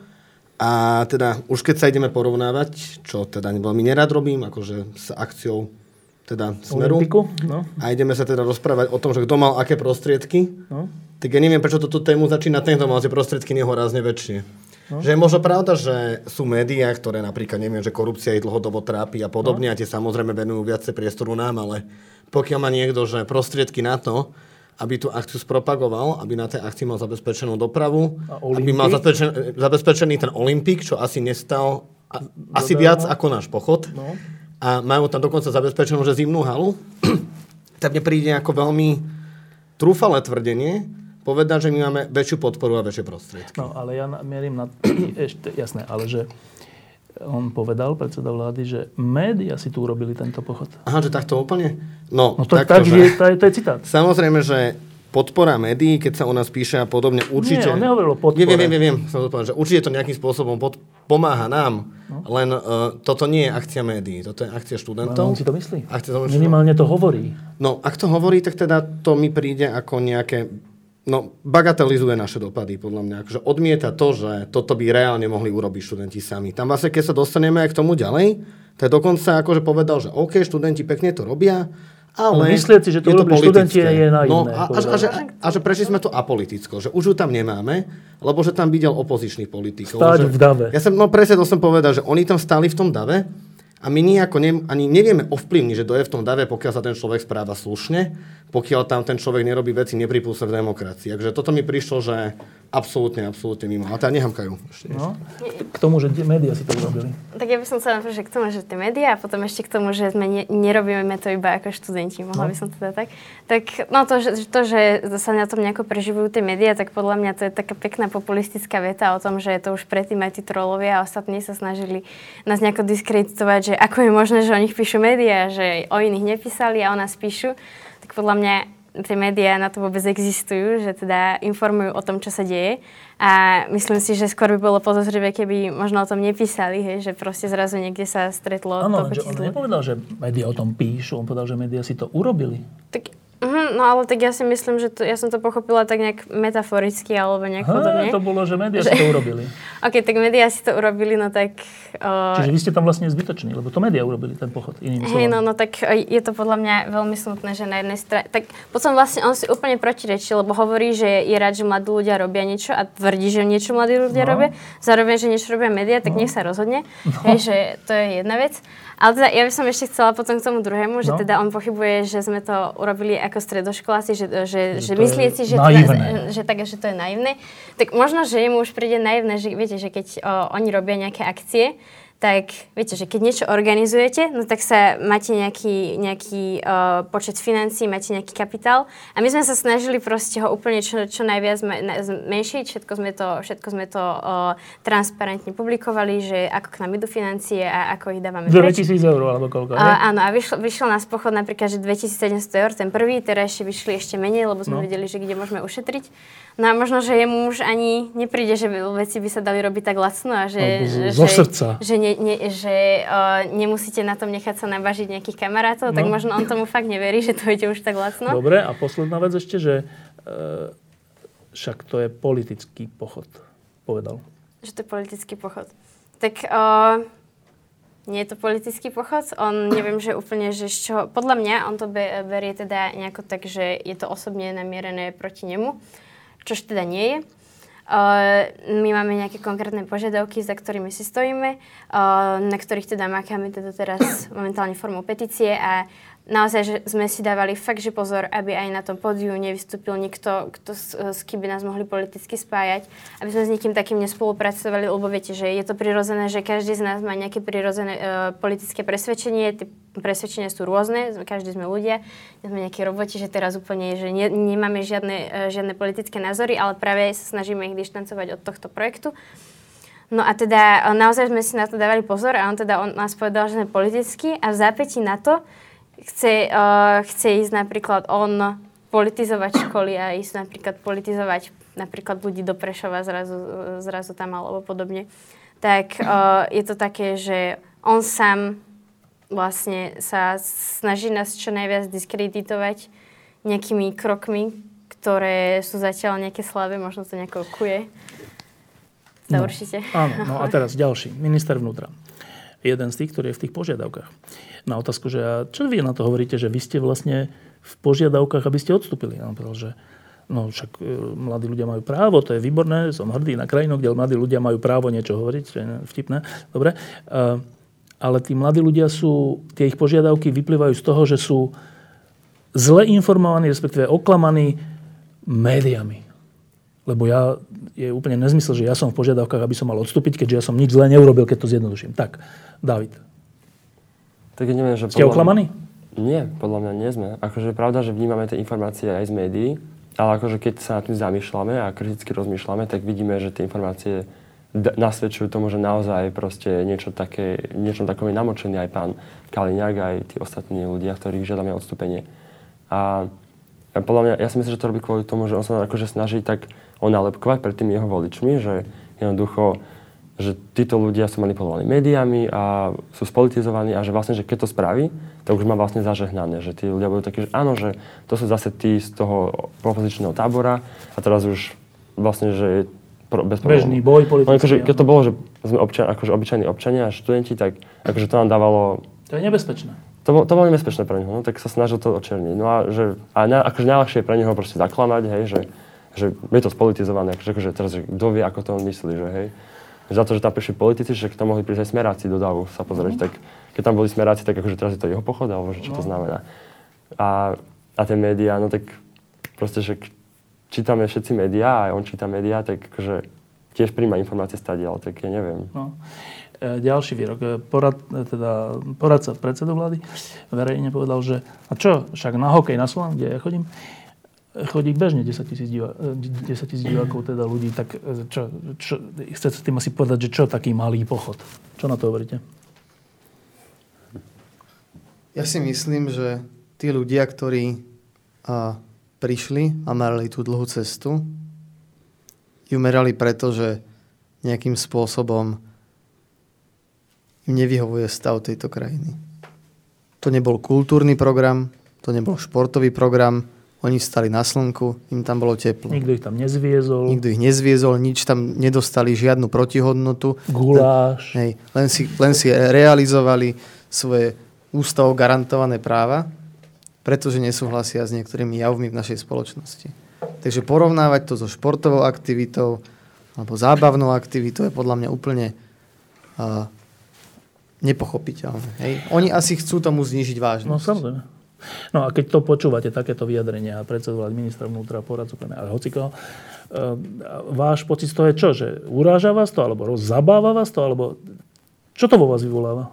D: A teda už keď sa ideme porovnávať, čo teda veľmi nerad robím, akože s akciou teda Smeru.
A: Olympiku, no.
D: A ideme sa teda rozprávať o tom, že kto mal aké prostriedky.
A: No.
D: Tak ja neviem, prečo túto tému začína ten, kto mal tie prostriedky nehorázne väčšie. No. Že je možno pravda, že sú médiá, ktoré napríklad, neviem, že korupcia ich dlhodobo trápi a podobne no. a tie samozrejme venujú viacej priestoru nám, ale pokiaľ má niekto, že prostriedky na to, aby tú akciu spropagoval, aby na tej akcii mal zabezpečenú dopravu, aby mal zabezpečený, zabezpečený ten Olympik, čo asi nestal a, asi viac ako náš pochod. No a majú tam dokonca zabezpečenú, že zimnú halu, [CLEARS THROAT] tak mne príde ako veľmi trúfalé tvrdenie, povedať, že my máme väčšiu podporu a väčšie prostriedky.
A: No, ale ja mierim na... [CLEARS THROAT] Ešte, jasné, ale že on povedal, predseda vlády, že médiá si tu urobili tento pochod.
D: Aha, že takto úplne? No,
A: no to, takto, tak, že... je, to, je, to je citát.
D: Samozrejme, že podpora médií, keď sa o nás píše a podobne, určite...
A: Nie, on nehovoril o podpore.
D: Viem, viem, viem, viem som to povedal, že určite to nejakým spôsobom pod, pomáha nám, no. len uh, toto nie je akcia médií, toto je akcia študentov.
A: No, on si to myslí.
D: Akcia to
A: Minimálne to hovorí.
D: No, ak to hovorí, tak teda to mi príde ako nejaké no, bagatelizuje naše dopady, podľa mňa. Akože odmieta to, že toto by reálne mohli urobiť študenti sami. Tam vlastne, keď sa dostaneme aj k tomu ďalej, tak dokonca akože povedal, že OK, študenti pekne to robia, ale
A: myslieť si, že to, to študenti je naivné. No,
D: a, a, a, že, a že prešli sme to apoliticko, že už ju tam nemáme, lebo že tam videl opozičných politikov.
A: Stáť
D: že,
A: v dave.
D: Ja som, no presne to som povedal, že oni tam stáli v tom dave a my nejako ne, ani nevieme ovplyvniť, že to je v tom dave, pokiaľ sa ten človek správa slušne, pokiaľ tam ten človek nerobí veci nepripúsne v demokracii. Takže toto mi prišlo, že absolútne, absolútne mimo. A teda nehamkajú. Ešte,
A: no, k tomu, že médiá si to urobili.
B: Tak ja by som chcela že k tomu, že tie médiá a potom ešte k tomu, že sme ne, nerobíme to iba ako študenti, mohla no. by som teda tak. Tak no to, že, to, že sa na tom nejako preživujú tie médiá, tak podľa mňa to je taká pekná populistická veta o tom, že to už predtým aj tí trolovia a ostatní sa snažili nás nejako diskreditovať, že ako je možné, že o nich píšu médiá, že o iných nepísali a o nás píšu. Tak podľa mňa tie médiá na to vôbec existujú, že teda informujú o tom, čo sa deje. A myslím si, že skôr by bolo podozrivé, keby možno o tom nepísali, hej, že proste zrazu niekde sa stretlo.
A: Áno, on nepovedal, že médiá o tom píšu, on povedal, že médiá si to urobili.
B: Tak Uh-huh, no ale tak ja si myslím, že to, ja som to pochopila tak nejak metaforicky alebo nejak podobne.
A: to bolo, že médiá že... si to urobili. [LAUGHS]
B: OK, tak médiá si to urobili, no tak...
A: Uh... Čiže vy ste tam vlastne zbytoční, lebo to médiá urobili ten pochod.
B: Hej, no, no tak je to podľa mňa veľmi smutné, že na jednej strane... Tak potom vlastne on si úplne protirečí, lebo hovorí, že je rád, že mladí ľudia robia niečo a tvrdí, že niečo mladí ľudia no. robia. Zároveň, že niečo robia médiá, tak no. nech sa rozhodne. No. Hej, že to je jedna vec. Ale teda ja by som ešte chcela potom k tomu druhému, že no. teda on pochybuje, že sme to urobili ako stredoškoláci, že, že, že, že myslí si, že, teda, že, tak, že to je naivné. Tak možno, že jemu už príde naivné, že viete, že keď o, oni robia nejaké akcie, tak viete, že keď niečo organizujete, no tak sa máte nejaký, nejaký uh, počet financí, máte nejaký kapitál a my sme sa snažili proste ho úplne čo, čo najviac zmenšiť, všetko sme to, všetko sme to uh, transparentne publikovali, že ako k nám idú financie a ako ich dávame
A: 2000 eur alebo koľko,
B: a, Áno, a vyšlo, vyšiel nás pochod napríklad, že 2700 eur, ten prvý, teraz ešte vyšli ešte menej, lebo sme no. vedeli, že kde môžeme ušetriť. No a možno, že jemu už ani nepríde, že veci by sa dali robiť tak lacno a že,
A: že, zo srdca.
B: že, ne, ne, že uh, nemusíte na tom nechať sa nabažiť nejakých kamarátov, no. tak možno on tomu fakt neverí, že to ide už tak lacno.
A: Dobre, a posledná vec ešte, že uh, však to je politický pochod, povedal.
B: Že to je politický pochod. Tak uh, nie je to politický pochod. On neviem, že úplne, že z čoho... Podľa mňa on to berie teda nejako tak, že je to osobne namierené proti nemu čož teda nie je. Uh, my máme nejaké konkrétne požiadavky, za ktorými si stojíme, uh, na ktorých teda makáme teda teraz momentálne formou petície a naozaj, že sme si dávali fakt, že pozor, aby aj na tom pódiu nevystúpil nikto, kto s, s kým by nás mohli politicky spájať, aby sme s nikým takým nespolupracovali, lebo viete, že je to prirodzené, že každý z nás má nejaké prirodzené uh, politické presvedčenie, tie presvedčenia sú rôzne, každý sme ľudia, sme nejaké roboti, že teraz úplne, že ne, nemáme žiadne, uh, žiadne politické názory, ale práve sa snažíme ich dištancovať od tohto projektu. No a teda naozaj sme si na to dávali pozor a on teda on nás povedal, že sme politickí a v zápäti na to, chce, uh, chce ísť napríklad on politizovať školy a ísť napríklad politizovať napríklad ľudí do Prešova zrazu, zrazu tam alebo podobne, tak uh, je to také, že on sám vlastne sa snaží nás čo najviac diskreditovať nejakými krokmi, ktoré sú zatiaľ nejaké slave, možno to nejako kuje. To
A: no,
B: určite.
A: Áno, no a teraz ďalší, minister vnútra. Jeden z tých, ktorý je v tých požiadavkách. Na otázku, že a čo vy na to hovoríte, že vy ste vlastne v požiadavkách, aby ste odstúpili. Ja povedal, že no však e, mladí ľudia majú právo, to je výborné, som hrdý na krajinu, kde mladí ľudia majú právo niečo hovoriť, čo je vtipné, dobre. Uh, ale tí mladí ľudia sú, tie ich požiadavky vyplývajú z toho, že sú zle informovaní, respektíve oklamaní médiami. Lebo ja, je úplne nezmysel, že ja som v požiadavkách, aby som mal odstúpiť, keďže ja som nič zle neurobil, keď to zjednoduším. Tak, David.
C: Tak ja neviem, že...
A: Ste podľa... oklamaní?
C: Nie, podľa mňa nie sme. Akože je pravda, že vnímame tie informácie aj z médií, ale akože keď sa nad tým zamýšľame a kriticky rozmýšľame, tak vidíme, že tie informácie nasvedčujú tomu, že naozaj proste niečo také, niečo takom je namočený aj pán Kaliňák, aj tí ostatní ľudia, ktorých žiadame odstúpenie. A ja, podľa mňa, ja si myslím, že to robí kvôli tomu, že on sa akože snaží tak onalepkovať pred tými jeho voličmi, že jednoducho, že títo ľudia sú manipulovaní médiami a sú spolitizovaní a že vlastne, že keď to spraví, tak už má vlastne zažehnané, že tí ľudia budú takí, že áno, že to sú zase tí z toho opozičného tábora a teraz už vlastne, že pro, bez
A: Bežný boj politický.
C: Akože, keď to bolo, že sme občan, akože obyčajní občania a študenti, tak akože to nám dávalo...
A: To je nebezpečné.
C: To, to bolo nebezpečné pre neho, no, tak sa snažil to očerniť. No a, že, a ne, akože najľahšie je pre neho proste zaklamať, hej, že, že je to spolitizované, akože, akože teraz, že kto vie, ako to on myslí, že hej. Za to, že tam prišli politici, že tam mohli prísť aj smeráci do davu sa pozrieť, mm. tak keď tam boli smeráci, tak akože teraz je to jeho pochod, alebo že čo no. to znamená. A, a tie médiá, no tak proste, že čítame všetci médiá, aj on číta médiá, tak akože tiež príjma informácie stadiaľ, tak ja neviem. No.
A: E, ďalší výrok. E, porad, e, teda, poradca predsedu vlády verejne povedal, že a čo, však na hokej na Slovan, kde ja chodím, chodí bežne 10 tisíc divá, 10 divákov, teda ľudí, tak čo, čo, chcete tým asi povedať, že čo taký malý pochod? Čo na to hovoríte?
F: Ja si myslím, že tí ľudia, ktorí a, prišli a mali tú dlhú cestu, ju merali preto, že nejakým spôsobom im nevyhovuje stav tejto krajiny. To nebol kultúrny program, to nebol športový program, oni stali na slnku, im tam bolo teplo.
A: Nikto ich tam nezviezol.
F: Nikto ich nezviezol, nič tam nedostali, žiadnu protihodnotu.
A: Guláš.
F: Len, hej, len, si, len si realizovali svoje ústavou garantované práva, pretože nesúhlasia s niektorými javmi v našej spoločnosti. Takže porovnávať to so športovou aktivitou alebo zábavnou aktivitou je podľa mňa úplne uh, nepochopiteľné. Hej? Oni asi chcú tomu znižiť vážnosť.
A: No samozrejme. No a keď to počúvate, takéto vyjadrenia predsedovať ministra vnútra, poradcu ale hociko, uh, váš pocit toho je čo? Že uráža vás to, alebo zabáva vás to, alebo čo to vo vás vyvoláva?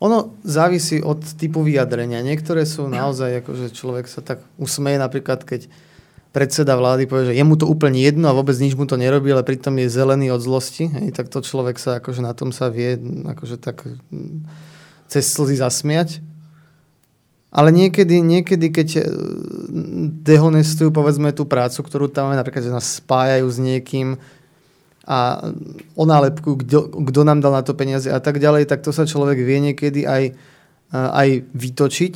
F: Ono závisí od typu vyjadrenia. Niektoré sú naozaj, akože človek sa tak usmeje, napríklad keď predseda vlády povie, že je mu to úplne jedno a vôbec nič mu to nerobí, ale pritom je zelený od zlosti, hej, tak to človek sa akože na tom sa vie akože tak mm, cez slzy zasmiať. Ale niekedy, niekedy, keď e, dehonestujú povedzme tú prácu, ktorú tam napríklad, že nás spájajú s niekým a o nálepku, kto nám dal na to peniaze a tak ďalej, tak to sa človek vie niekedy aj, aj vytočiť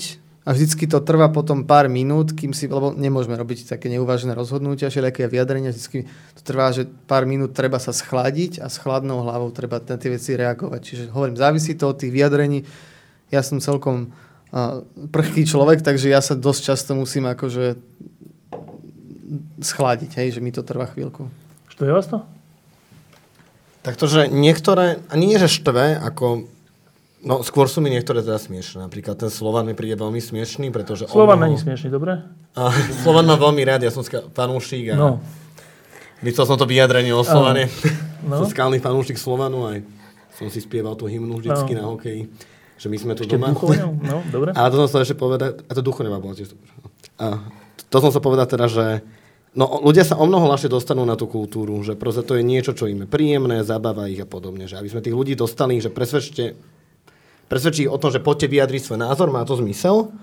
F: a vždycky to trvá potom pár minút, kým si, lebo nemôžeme robiť také neuvážené rozhodnutia, všelijaké vyjadrenia, vždycky to trvá, že pár minút treba sa schladiť a s chladnou hlavou treba na tie veci reagovať. Čiže hovorím, závisí to od tých vyjadrení. Ja som celkom uh, prchký človek, takže ja sa dosť často musím akože schladiť, hej, že mi to trvá chvíľku.
A: Štve vás to?
D: Tak to, že niektoré, ani nie že štve, ako No, skôr sú mi niektoré teda smiešné. Napríklad ten Slovan mi príde veľmi smiešný, pretože...
A: Slovan ono... není smiešný, dobre?
D: A, [LAUGHS] Slovan má veľmi rád, ja som fanúšik a... No. Myslel som to vyjadrenie o Slovane. No. som [LAUGHS] skalný fanúšik Slovanu aj som si spieval tú hymnu vždycky no. na hokeji. Že my sme tu ešte doma. [LAUGHS]
A: No, dobre.
D: A to som sa ešte povedať, a to Duchovňová bola tiež A to som sa povedať teda, že No, ľudia sa o mnoho ľahšie dostanú na tú kultúru, že proste to je niečo, čo im je príjemné, zabáva ich a podobne. Že aby sme tých ľudí dostali, že presvedčte presvedčí o tom, že poďte vyjadriť svoj názor, má to zmysel,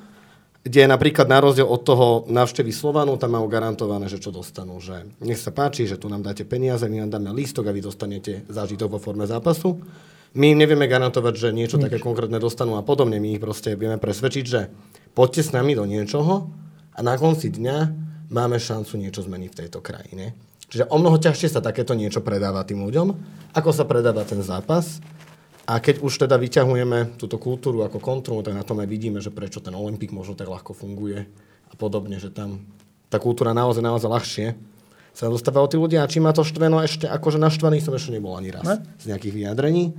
D: kde je napríklad na rozdiel od toho návštevy Slovanu, tam majú garantované, že čo dostanú. Že nech sa páči, že tu nám dáte peniaze, my nám dáme lístok a vy dostanete zážitok vo forme zápasu. My im nevieme garantovať, že niečo Nič. také konkrétne dostanú a podobne. My ich proste vieme presvedčiť, že poďte s nami do niečoho a na konci dňa máme šancu niečo zmeniť v tejto krajine. Čiže o mnoho ťažšie sa takéto niečo predáva tým ľuďom, ako sa predáva ten zápas. A keď už teda vyťahujeme túto kultúru ako kontrolu, tak na tom aj vidíme, že prečo ten Olympik možno tak ľahko funguje a podobne, že tam tá kultúra naozaj, naozaj ľahšie sa dostávajú tí ľudia. A či ma to štve, no ešte akože naštvaný som ešte nebol ani raz ne? z nejakých vyjadrení.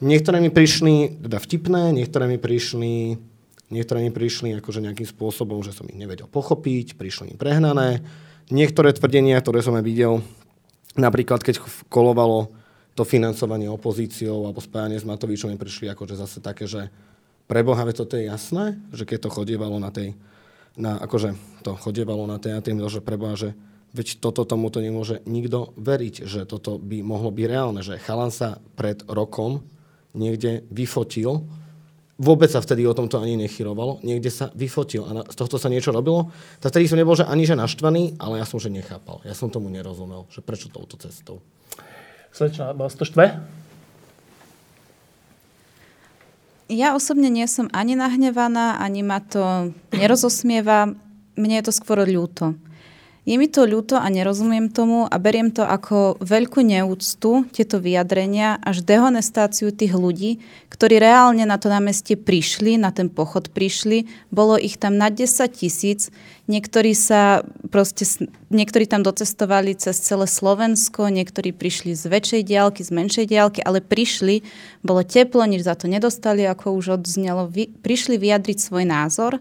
D: Niektoré mi prišli teda vtipné, niektoré mi prišli, niektoré mi prišli akože nejakým spôsobom, že som ich nevedel pochopiť, prišli mi prehnané. Niektoré tvrdenia, ktoré som aj videl, napríklad keď kolovalo to financovanie opozíciou alebo spájanie s Matovičom, mi prišli akože zase také, že preboha, toto je jasné, že keď to chodievalo na tej, na, akože to chodievalo na teatri, že preboha, že veď toto tomuto nemôže nikto veriť, že toto by mohlo byť reálne, že chalan sa pred rokom niekde vyfotil, vôbec sa vtedy o tomto ani nechyrovalo, niekde sa vyfotil a na, z tohto sa niečo robilo, tak vtedy som nebol že ani že naštvaný, ale ja som že nechápal. Ja som tomu nerozumel, že prečo touto cestou.
A: Slečna, vás to štve?
G: Ja osobne nie som ani nahnevaná, ani ma to nerozosmieva. Mne je to skôr ľúto. Je mi to ľúto a nerozumiem tomu a beriem to ako veľkú neúctu, tieto vyjadrenia, až dehonestáciu tých ľudí, ktorí reálne na to námestie prišli, na ten pochod prišli. Bolo ich tam na 10 tisíc. Niektorí sa proste, niektorí tam docestovali cez celé Slovensko, niektorí prišli z väčšej diálky, z menšej diálky, ale prišli, bolo teplo, nič za to nedostali, ako už odznelo, prišli vyjadriť svoj názor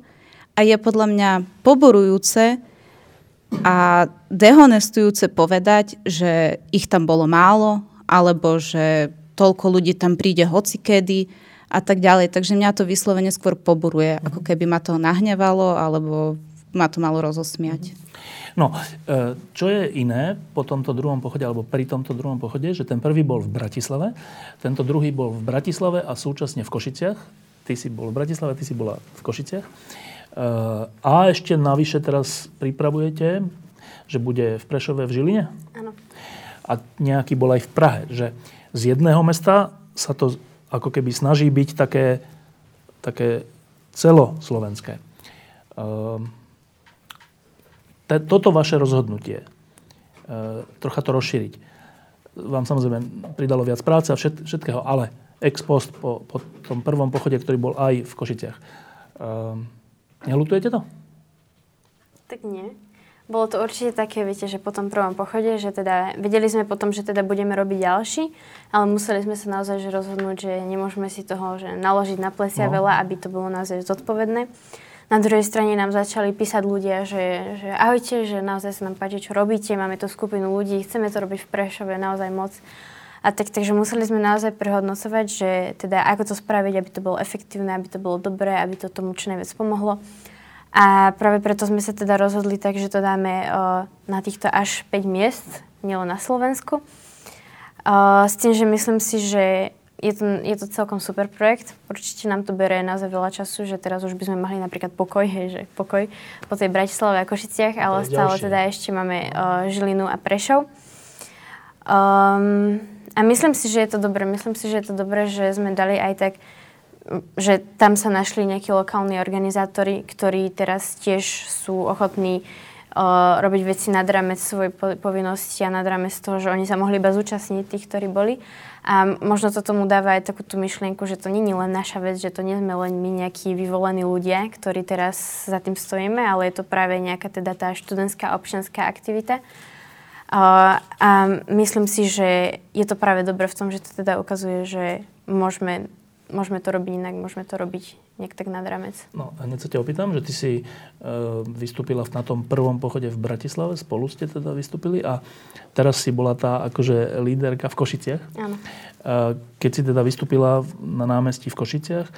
G: a je podľa mňa poborujúce, a dehonestujúce povedať, že ich tam bolo málo, alebo že toľko ľudí tam príde hocikedy a tak ďalej. Takže mňa to vyslovene skôr poburuje, ako keby ma to nahnevalo, alebo ma to malo rozosmiať.
A: No, e, čo je iné po tomto druhom pochode, alebo pri tomto druhom pochode, že ten prvý bol v Bratislave, tento druhý bol v Bratislave a súčasne v Košiciach. Ty si bol v Bratislave, ty si bola v Košiciach. Eh, a ešte navyše teraz pripravujete, že bude v Prešove v Žiline?
B: Áno.
A: A nejaký bol aj v Prahe. Že z jedného mesta sa to ako keby snaží byť také, také celoslovenské. Eh, toto vaše rozhodnutie, eh, trocha to rozšíriť, vám samozrejme pridalo viac práce a všetkého, ale ex post po, po tom prvom pochode, ktorý bol aj v Košiciach. Nelutujete to?
B: Tak nie. Bolo to určite také, viete, že po tom prvom pochode, že teda vedeli sme potom, že teda budeme robiť ďalší, ale museli sme sa naozaj že rozhodnúť, že nemôžeme si toho že naložiť na plesia no. veľa, aby to bolo naozaj zodpovedné. Na druhej strane nám začali písať ľudia, že, že ahojte, že naozaj sa nám páči, čo robíte, máme tu skupinu ľudí, chceme to robiť v Prešove naozaj moc. A tak, takže museli sme naozaj prehodnocovať, že teda ako to spraviť, aby to bolo efektívne, aby to bolo dobré, aby to tomu čo najviac pomohlo. A práve preto sme sa teda rozhodli tak, že to dáme o, na týchto až 5 miest, nielen na Slovensku. O, s tým, že myslím si, že je to, je to celkom super projekt. Určite nám to bere naozaj veľa času, že teraz už by sme mali napríklad pokoj, hej, že pokoj po tej Bratislave a Košiciach, ale stále teda ešte máme o, Žilinu a Prešov. Um, a myslím si, že je to dobré. Myslím si, že je to dobré, že sme dali aj tak, že tam sa našli nejakí lokálni organizátori, ktorí teraz tiež sú ochotní uh, robiť veci nad rámec svojej povinnosti a nad rámec toho, že oni sa mohli iba zúčastniť tých, ktorí boli. A možno to tomu dáva aj takú tú myšlienku, že to nie je len naša vec, že to nie sme len my nejakí vyvolení ľudia, ktorí teraz za tým stojíme, ale je to práve nejaká teda tá študentská občianská aktivita. A, myslím si, že je to práve dobre v tom, že to teda ukazuje, že môžeme, môžeme to robiť inak, môžeme to robiť nejak tak nad rámec.
A: No a hneď sa ťa opýtam, že ty si e, vystúpila na tom prvom pochode v Bratislave, spolu ste teda vystúpili a teraz si bola tá akože líderka v Košiciach.
B: Áno.
A: E, keď si teda vystúpila na námestí v Košiciach, e,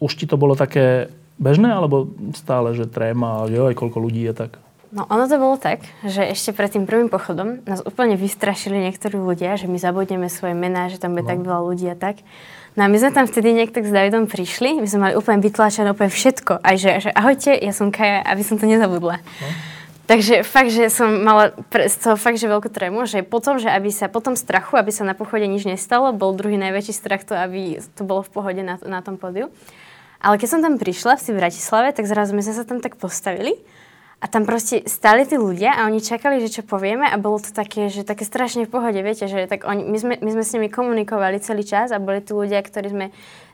A: už ti to bolo také bežné, alebo stále, že tréma, jo, aj koľko ľudí je tak?
B: No ono to bolo tak, že ešte pred tým prvým pochodom nás úplne vystrašili niektorí ľudia, že my zabudneme svoje mená, že tam bude no. tak veľa ľudí a tak. No a my sme tam vtedy nejak tak s Davidom prišli, my sme mali úplne vytlačené úplne všetko. Aj že, že ahojte, ja som Kaja, aby som to nezabudla. No. Takže fakt, že som mala z toho fakt, že veľkú trému, že potom, že aby sa, potom strachu, aby sa na pochode nič nestalo, bol druhý najväčší strach to, aby to bolo v pohode na, na tom pódiu. Ale keď som tam prišla v Bratislave, tak zrazu my sme sa tam tak postavili A tam proste stali tí ľudia a oni čakali, že čo povieme a bolo to také, že také strašne v pohode, viete, že tak oni, my, sme, my sme s nimi komunikovali celý čas a boli tu ľudia, ktorí sme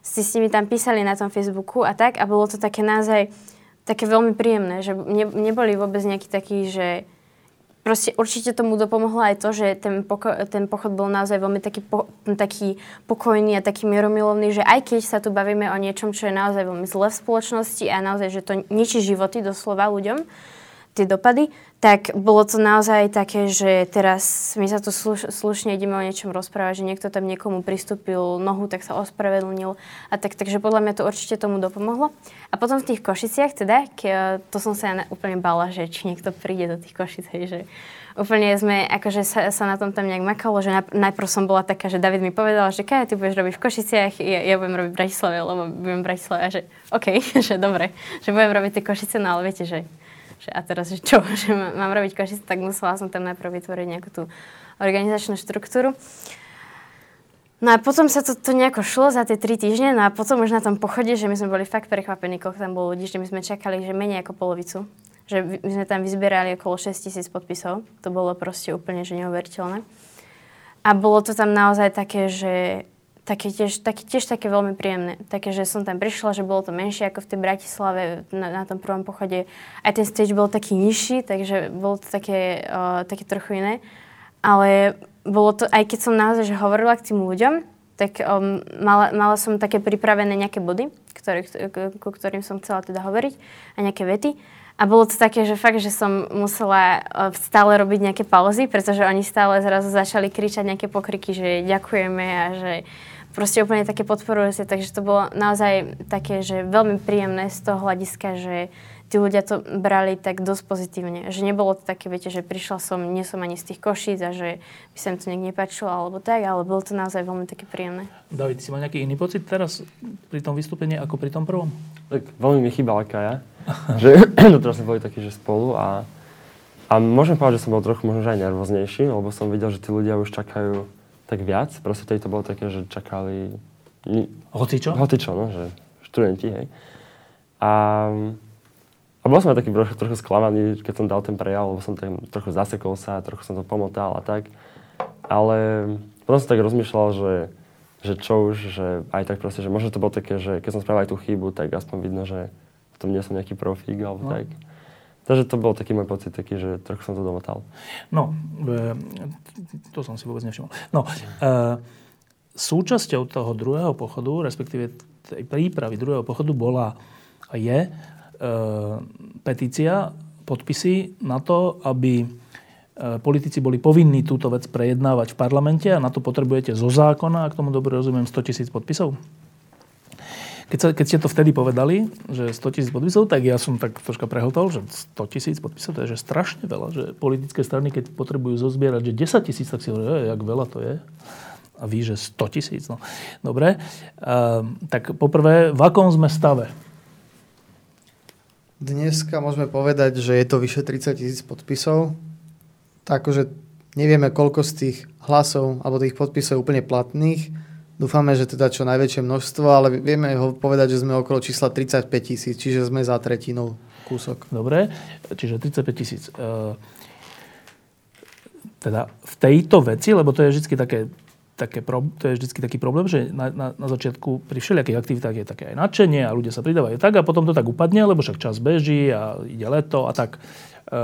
B: si s nimi tam písali na tom Facebooku a tak a bolo to také naozaj také veľmi príjemné, že ne, neboli vôbec nejakí takí, že proste určite tomu dopomohlo aj to, že ten, poko- ten pochod bol naozaj veľmi taký, po- taký pokojný a taký mieromilovný, že aj keď sa tu bavíme o niečom, čo je naozaj veľmi zle v spoločnosti a naozaj, že to ničí životy doslova ľuďom, tie dopady, tak bolo to naozaj také, že teraz my sa tu sluš- slušne ideme o niečom rozprávať, že niekto tam niekomu pristúpil nohu, tak sa ospravedlnil a tak, takže podľa mňa to určite tomu dopomohlo. A potom v tých Košiciach teda, ke, to som sa ja úplne bala, že či niekto príde do tých Košic, hej, že úplne sme, akože sa, sa na tom tam nejak makalo, že najprv som bola taká, že David mi povedal, že kaj, ty budeš robiť v Košiciach, ja, ja budem robiť v Bratislave, lebo budem v Bratislave, a že OK, [LAUGHS] že dobre, že budem robiť tie Košice, no ale viete, že že a teraz, že čo, [LAUGHS] že mám robiť Košice, tak musela som tam najprv vytvoriť nejakú tú organizačnú štruktúru. No a potom sa to, to nejako šlo za tie tri týždne, no a potom už na tom pochode, že my sme boli fakt prekvapení, koľko tam bolo ľudí, že my sme čakali, že menej ako polovicu. Že my sme tam vyzbierali okolo 6 tisíc podpisov. To bolo proste úplne že neuveriteľné. A bolo to tam naozaj také, že také tiež, také, tiež také veľmi príjemné. Také, že som tam prišla, že bolo to menšie ako v tej Bratislave na, na tom prvom pochode. Aj ten stage bol taký nižší, takže bolo to také, uh, také trochu iné. Ale bolo to, aj keď som naozaj že hovorila k tým ľuďom, tak um, mala, mala som také pripravené nejaké body, ktoré, ku ktorým som chcela teda hovoriť a nejaké vety. A bolo to také, že fakt, že som musela stále robiť nejaké pauzy, pretože oni stále zrazu začali kričať nejaké pokriky, že ďakujeme a že proste úplne také podporujúce, takže to bolo naozaj také, že veľmi príjemné z toho hľadiska, že tí ľudia to brali tak dosť pozitívne. Že nebolo to také, viete, že prišla som, nie som ani z tých košíc a že by sa mi to nejak nepáčilo alebo tak, ale bolo to naozaj veľmi také príjemné.
A: David, si mal nejaký iný pocit teraz pri tom vystúpení ako pri tom prvom?
C: Tak veľmi mi chýbala Kaja, [LAUGHS] že [CLEARS THROAT] teraz sme boli takí, že spolu a, a môžem povedať, že som bol trochu možno aj nervóznejší, lebo som videl, že tí ľudia už čakajú tak viac. Proste tej to bolo také, že čakali...
A: Hocičo?
C: Hocičo, no, že študenti, hej. A, a bol som aj taký trochu, trochu sklamaný, keď som dal ten prejav, lebo som tam trochu zasekol sa, trochu som to pomotal a tak. Ale potom som tak rozmýšľal, že, že čo už, že aj tak proste, že možno to bolo také, že keď som spravil aj tú chybu, tak aspoň vidno, že v tom nie som nejaký profík alebo no. tak. Takže to bol taký môj pocit, taký, že trochu som to domotal.
A: No, e, to som si vôbec nevšimol. No, e, súčasťou toho druhého pochodu, respektíve tej prípravy druhého pochodu bola a je e, petícia, podpisy na to, aby politici boli povinní túto vec prejednávať v parlamente a na to potrebujete zo zákona, ak tomu dobre rozumiem, 100 tisíc podpisov? Keď, sa, keď ste to vtedy povedali, že 100 tisíc podpisov, tak ja som tak troška prehotol, že 100 tisíc podpisov, to je že strašne veľa. Že politické strany, keď potrebujú zozbierať, že 10 tisíc, tak si hovorí, jak veľa to je. A vy, že 100 tisíc. No. Dobre. Uh, tak poprvé, v akom sme stave?
F: Dneska môžeme povedať, že je to vyše 30 tisíc podpisov. Takže nevieme, koľko z tých hlasov alebo tých podpisov je úplne platných Dúfame, že teda čo najväčšie množstvo, ale vieme ho povedať, že sme okolo čísla 35 tisíc, čiže sme za tretinou kúsok.
A: Dobre, čiže 35 tisíc. E, teda v tejto veci, lebo to je vždy také, také, to je vždy taký problém, že na, na, na začiatku pri všelijakých aktivitách je také aj nadšenie a ľudia sa pridávajú tak a potom to tak upadne, lebo však čas beží a ide leto a tak. E,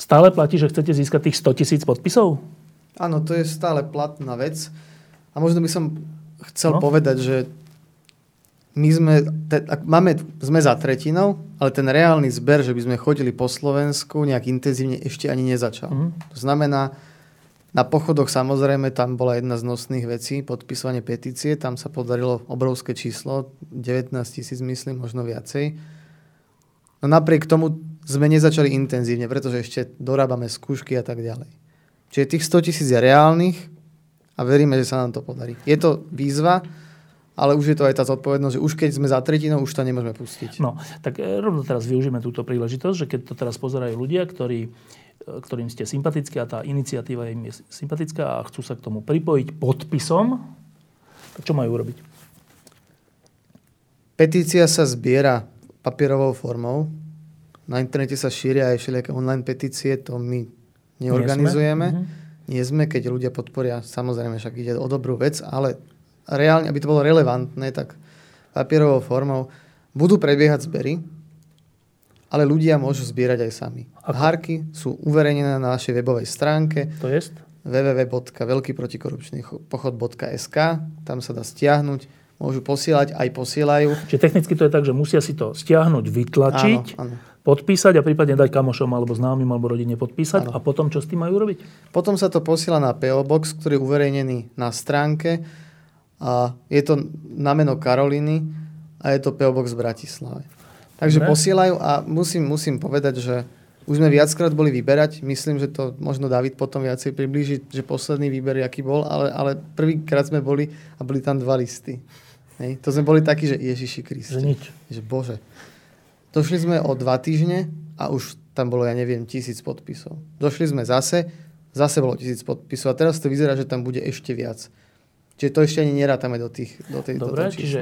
A: stále platí, že chcete získať tých 100 tisíc podpisov?
F: Áno, to je stále platná vec. A možno by som chcel no? povedať, že my sme, te, máme, sme za tretinou, ale ten reálny zber, že by sme chodili po Slovensku nejak intenzívne, ešte ani nezačal. Mm. To znamená, na pochodoch samozrejme tam bola jedna z nosných vecí, podpisovanie petície, tam sa podarilo obrovské číslo, 19 tisíc myslím, možno viacej. No napriek tomu sme nezačali intenzívne, pretože ešte dorábame skúšky a tak ďalej. Čiže tých 100 tisíc je reálnych, a veríme, že sa nám to podarí. Je to výzva, ale už je to aj tá zodpovednosť, že už keď sme za tretinou, už to nemôžeme pustiť.
A: No, tak e, rovno teraz využijeme túto príležitosť, že keď to teraz pozerajú ľudia, ktorí, e, ktorým ste sympatickí a tá iniciatíva im je sympatická a chcú sa k tomu pripojiť podpisom, tak čo majú urobiť?
F: Petícia sa zbiera papierovou formou. Na internete sa šíria aj všelijaké online petície, to my neorganizujeme. Nie sme. Mhm. Nie sme, keď ľudia podporia, samozrejme, však ide o dobrú vec, ale reálne, aby to bolo relevantné, tak papierovou formou budú prebiehať zbery, ale ľudia môžu zbierať aj sami. Ako? Hárky sú uverejnené na našej webovej stránke.
A: To je?
F: www.veľkyprotikorupčnýpochod.sk Tam sa dá stiahnuť, môžu posielať, aj posielajú.
A: Čiže technicky to je tak, že musia si to stiahnuť, vytlačiť, áno, áno. podpísať a prípadne dať kamošom alebo známym alebo rodine podpísať áno. a potom čo s tým majú robiť?
F: Potom sa to posiela na PO Box, ktorý je uverejnený na stránke a je to na meno Karoliny a je to PO Box v Bratislave. Takže Dobre. posielajú a musím, musím povedať, že už sme viackrát boli vyberať. Myslím, že to možno David potom viacej priblíži, že posledný výber, aký bol, ale, ale prvýkrát sme boli a boli tam dva listy. Hej. To sme boli takí, že Ježiši Kriste.
A: Že nič.
F: Že Bože. Došli sme o dva týždne a už tam bolo, ja neviem, tisíc podpisov. Došli sme zase, zase bolo tisíc podpisov a teraz to vyzerá, že tam bude ešte viac. Čiže to ešte ani nerátame do, tých, do, tej,
A: Dobre, do toho čísla. Čiže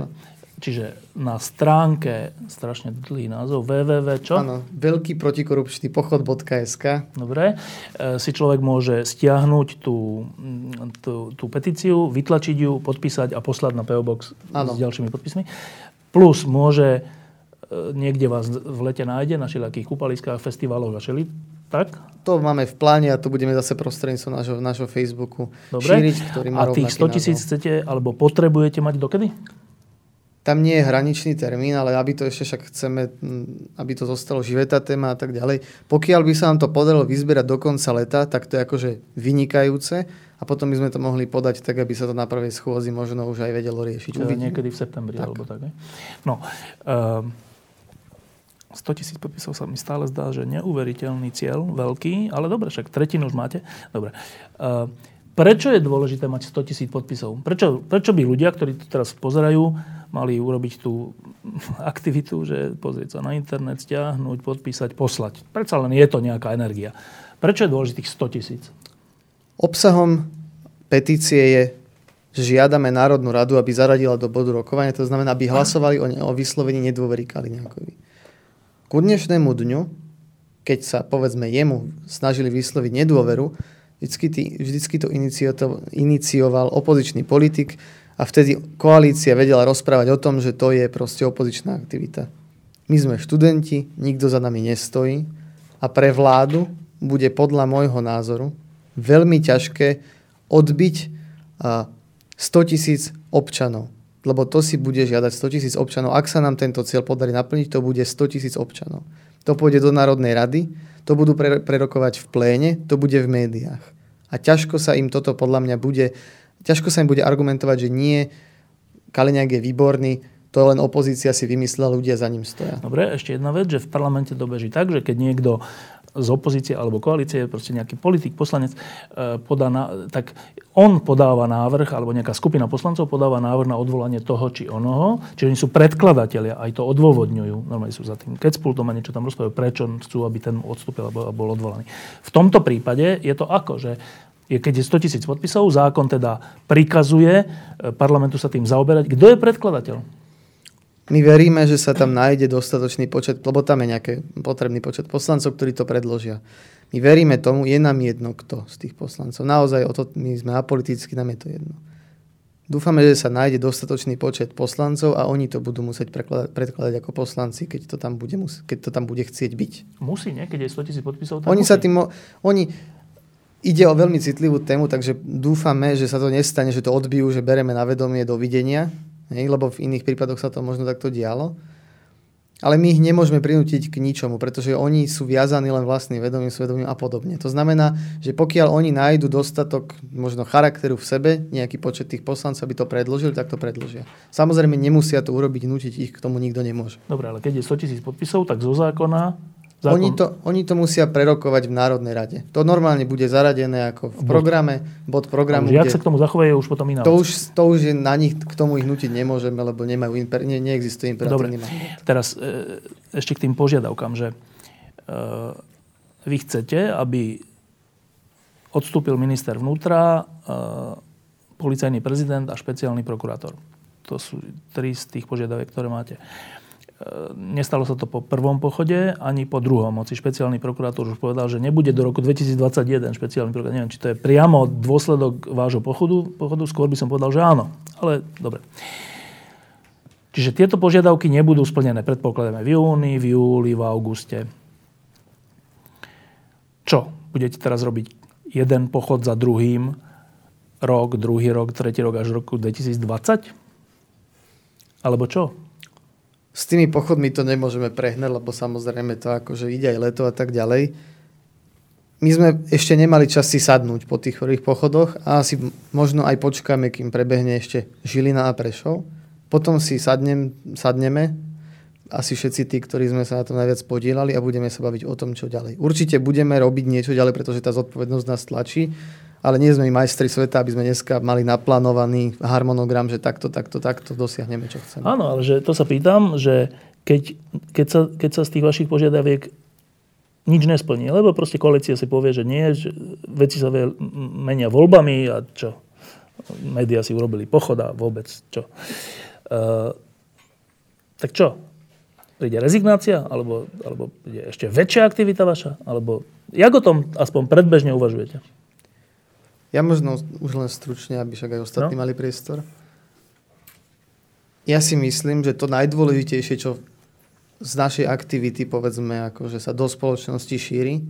A: Čiže na stránke, strašne dlhý názov, www. čo?
F: Áno, veľký protikorupčný pochod.sk.
A: Dobre, e, si človek môže stiahnuť tú, tú, tú petíciu, vytlačiť ju, podpísať a poslať na PO Box ano. s ďalšími podpismi. Plus môže, e, niekde vás v lete nájde, na všelijakých kúpaliskách, festivaloch a šeli, tak?
F: To máme v pláne a to budeme zase prostredníctvom nášho, nášho Facebooku Dobre. šíriť, ktorý má
A: A tých 100 tisíc chcete, alebo potrebujete mať dokedy?
F: Tam nie je hraničný termín, ale aby to ešte však chceme, aby to zostalo živé tá téma a tak ďalej. Pokiaľ by sa nám to podarilo vyzbierať do konca leta, tak to je akože vynikajúce a potom by sme to mohli podať tak, aby sa to na prvej schôzi možno už aj vedelo riešiť.
A: Čiže niekedy v septembri tak. alebo tak. Ne? No, uh, ehm, 100 tisíc podpisov sa mi stále zdá, že neuveriteľný cieľ, veľký, ale dobre, však tretinu už máte. Dobre. Uh, prečo je dôležité mať 100 tisíc podpisov? Prečo, prečo by ľudia, ktorí to teraz pozerajú, mali urobiť tú [LAUGHS] aktivitu, že pozrieť sa na internet, stiahnuť, podpísať, poslať. Predsa len je to nejaká energia. Prečo je dôležitých 100 tisíc?
F: Obsahom petície je, žiadame Národnú radu, aby zaradila do bodu rokovania, to znamená, aby hlasovali o, o vyslovení nedôvery Kaliňákovi. Ku dnešnému dňu, keď sa, povedzme, jemu snažili vysloviť nedôveru, vždycky, tý, vždycky to inicioval opozičný politik, a vtedy koalícia vedela rozprávať o tom, že to je proste opozičná aktivita. My sme študenti, nikto za nami nestojí a pre vládu bude podľa môjho názoru veľmi ťažké odbiť 100 tisíc občanov. Lebo to si bude žiadať 100 tisíc občanov. Ak sa nám tento cieľ podarí naplniť, to bude 100 tisíc občanov. To pôjde do Národnej rady, to budú prerokovať v pléne, to bude v médiách. A ťažko sa im toto podľa mňa bude ťažko sa im bude argumentovať, že nie, Kaliňák je výborný, to len opozícia si vymyslela, ľudia za ním stoja.
A: Dobre, ešte jedna vec, že v parlamente to beží tak, že keď niekto z opozície alebo koalície, proste nejaký politik, poslanec, e, podá na, tak on podáva návrh, alebo nejaká skupina poslancov podáva návrh na odvolanie toho či onoho, čiže oni sú predkladatelia, aj to odôvodňujú, normálne sú za tým kecpultom a niečo tam rozprávajú, prečo chcú, aby ten odstúpil alebo bol odvolaný. V tomto prípade je to ako, že je, keď je 100 tisíc podpisov, zákon teda prikazuje e, parlamentu sa tým zaoberať. Kto je predkladateľ?
F: My veríme, že sa tam nájde dostatočný počet, lebo tam je nejaký potrebný počet poslancov, ktorí to predložia. My veríme tomu, je nám jedno kto z tých poslancov. Naozaj, o to, my sme apoliticky, nám je to jedno. Dúfame, že sa nájde dostatočný počet poslancov a oni to budú musieť predkladať, predkladať ako poslanci, keď to tam bude, keď to tam bude chcieť byť.
A: Musí, nie? Keď je 100 tisíc podpisov,
F: oni
A: musí.
F: sa tým, oni, Ide o veľmi citlivú tému, takže dúfame, že sa to nestane, že to odbijú, že bereme na vedomie dovidenia, hej, lebo v iných prípadoch sa to možno takto dialo. Ale my ich nemôžeme prinútiť k ničomu, pretože oni sú viazaní len vlastným vedomím, svedomím a podobne. To znamená, že pokiaľ oni nájdu dostatok možno charakteru v sebe, nejaký počet tých poslancov, aby to predložili, tak to predložia. Samozrejme, nemusia to urobiť, nutiť ich, k tomu nikto nemôže.
A: Dobre, ale keď je 100 tisíc podpisov, tak zo zákona
F: Zákon... Oni, to, oni to musia prerokovať v Národnej rade. To normálne bude zaradené ako v programe, bod programu.
A: Jak kde... sa k tomu zachovajú, už potom iná
F: to už, to už je na nich, k tomu ich nutiť nemôžeme, lebo nemajú imper, ne, neexistuje imperatívny
A: Dobre, teraz e, ešte k tým požiadavkám, že e, vy chcete, aby odstúpil minister vnútra, e, policajný prezident a špeciálny prokurátor. To sú tri z tých požiadaviek, ktoré máte. E, nestalo sa to po prvom pochode, ani po druhom. Hoci špeciálny prokurátor už povedal, že nebude do roku 2021 špeciálny prokurátor. Neviem, či to je priamo dôsledok vášho pochodu. pochodu. Skôr by som povedal, že áno. Ale dobre. Čiže tieto požiadavky nebudú splnené. Predpokladáme v júni, v júli, v auguste. Čo? Budete teraz robiť jeden pochod za druhým, rok, druhý rok, tretí rok až roku 2020? Alebo čo?
F: S tými pochodmi to nemôžeme prehnať, lebo samozrejme to akože ide aj leto a tak ďalej. My sme ešte nemali čas si sadnúť po tých chorých pochodoch a asi možno aj počkáme, kým prebehne ešte Žilina a Prešov. Potom si sadnem, sadneme, asi všetci tí, ktorí sme sa na to najviac podielali a budeme sa baviť o tom, čo ďalej. Určite budeme robiť niečo ďalej, pretože tá zodpovednosť nás tlačí ale nie sme majstri sveta, aby sme dneska mali naplánovaný harmonogram, že takto, takto, takto dosiahneme, čo chceme.
A: Áno, ale že to sa pýtam, že keď, keď, sa, keď sa z tých vašich požiadaviek nič nesplní, lebo proste koalícia si povie, že nie, že veci sa menia voľbami a čo? Média si urobili pochod a vôbec čo? Uh, tak čo? Príde rezignácia? Alebo, alebo príde ešte väčšia aktivita vaša? Alebo jak o tom aspoň predbežne uvažujete?
F: Ja možno už len stručne, aby však aj ostatní no. mali priestor. Ja si myslím, že to najdôležitejšie, čo z našej aktivity, povedzme, ako že sa do spoločnosti šíri,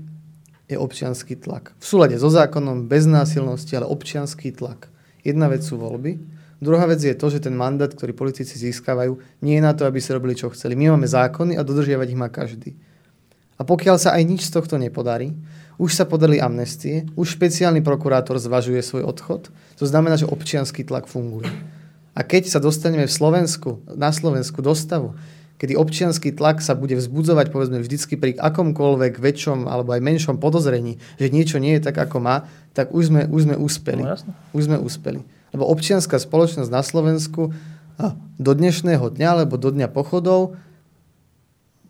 F: je občianský tlak. V súlade so zákonom, bez násilnosti, ale občianský tlak. Jedna vec sú voľby, druhá vec je to, že ten mandát, ktorý politici získavajú, nie je na to, aby sa robili, čo chceli. My máme zákony a dodržiavať ich má každý. A pokiaľ sa aj nič z tohto nepodarí, už sa podali amnestie, už špeciálny prokurátor zvažuje svoj odchod, to znamená, že občianský tlak funguje. A keď sa dostaneme v Slovensku, na Slovensku do stavu, kedy občianský tlak sa bude vzbudzovať povedzme vždycky pri akomkoľvek väčšom alebo aj menšom podozrení, že niečo nie je tak, ako má, tak už sme, už sme úspeli. No, už sme úspeli. Lebo občianská spoločnosť na Slovensku do dnešného dňa alebo do dňa pochodov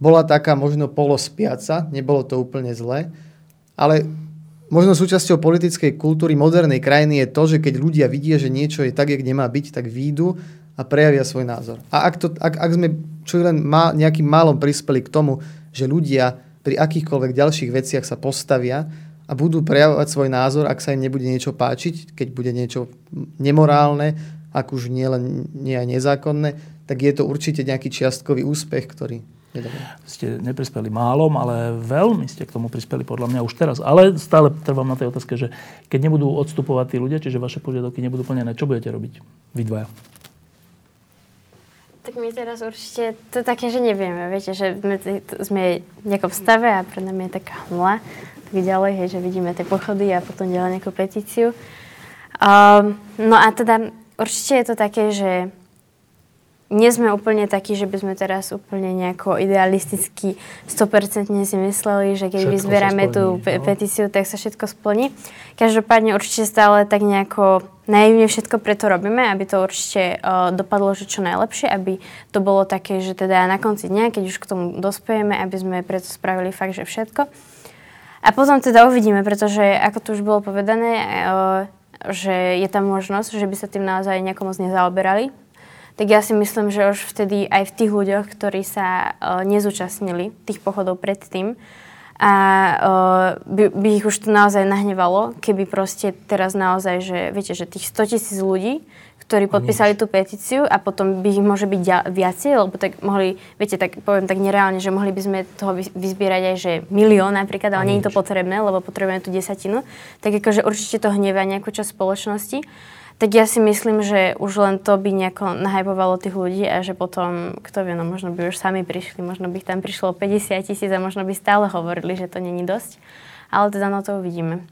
F: bola taká možno polospiaca, nebolo to úplne zlé, ale možno súčasťou politickej kultúry modernej krajiny je to, že keď ľudia vidia, že niečo je tak, jak nemá byť, tak výjdu a prejavia svoj názor. A ak, to, ak, ak sme čo len má, nejakým málom prispeli k tomu, že ľudia pri akýchkoľvek ďalších veciach sa postavia a budú prejavovať svoj názor, ak sa im nebude niečo páčiť, keď bude niečo nemorálne, ak už nie len nie aj nezákonné, tak je to určite nejaký čiastkový úspech, ktorý
A: ste neprispeli málom, ale veľmi ste k tomu prispeli podľa mňa už teraz. Ale stále trvám na tej otázke, že keď nebudú odstupovať tí ľudia, čiže vaše požiadavky nebudú plnené, čo budete robiť vy dvaja?
B: Tak my teraz určite, to také, že nevieme, viete, že sme, sme v nejakom stave a pred nami je taká hmla, tak ďalej, hej, že vidíme tie pochody a potom ďalej nejakú petíciu. Um, no a teda určite je to také, že nie sme úplne takí, že by sme teraz úplne nejako idealisticky 100% si mysleli, že keď vyzberáme tú pe- no. petíciu, tak sa všetko splní. Každopádne určite stále tak nejako naivne všetko preto robíme, aby to určite uh, dopadlo že čo najlepšie, aby to bolo také, že teda na konci dňa, keď už k tomu dospejeme, aby sme preto spravili fakt, že všetko. A potom teda uvidíme, pretože ako tu už bolo povedané, uh, že je tam možnosť, že by sa tým naozaj nejako moc nezaoberali, tak ja si myslím, že už vtedy aj v tých ľuďoch, ktorí sa uh, nezúčastnili tých pochodov predtým, a uh, by, by ich už to naozaj nahnevalo, keby proste teraz naozaj, že viete, že tých 100 tisíc ľudí, ktorí podpísali tú petíciu a potom by ich môže byť viacej, lebo tak mohli, viete, tak poviem tak nereálne, že mohli by sme toho vyzbierať aj, že milión napríklad, ale nie je to potrebné, lebo potrebujeme tú desatinu, tak akože určite to hnevá nejakú časť spoločnosti tak ja si myslím, že už len to by nejako nahajpovalo tých ľudí a že potom, kto vie, no možno by už sami prišli, možno by tam prišlo 50 tisíc a možno by stále hovorili, že to není dosť. Ale teda na to uvidíme.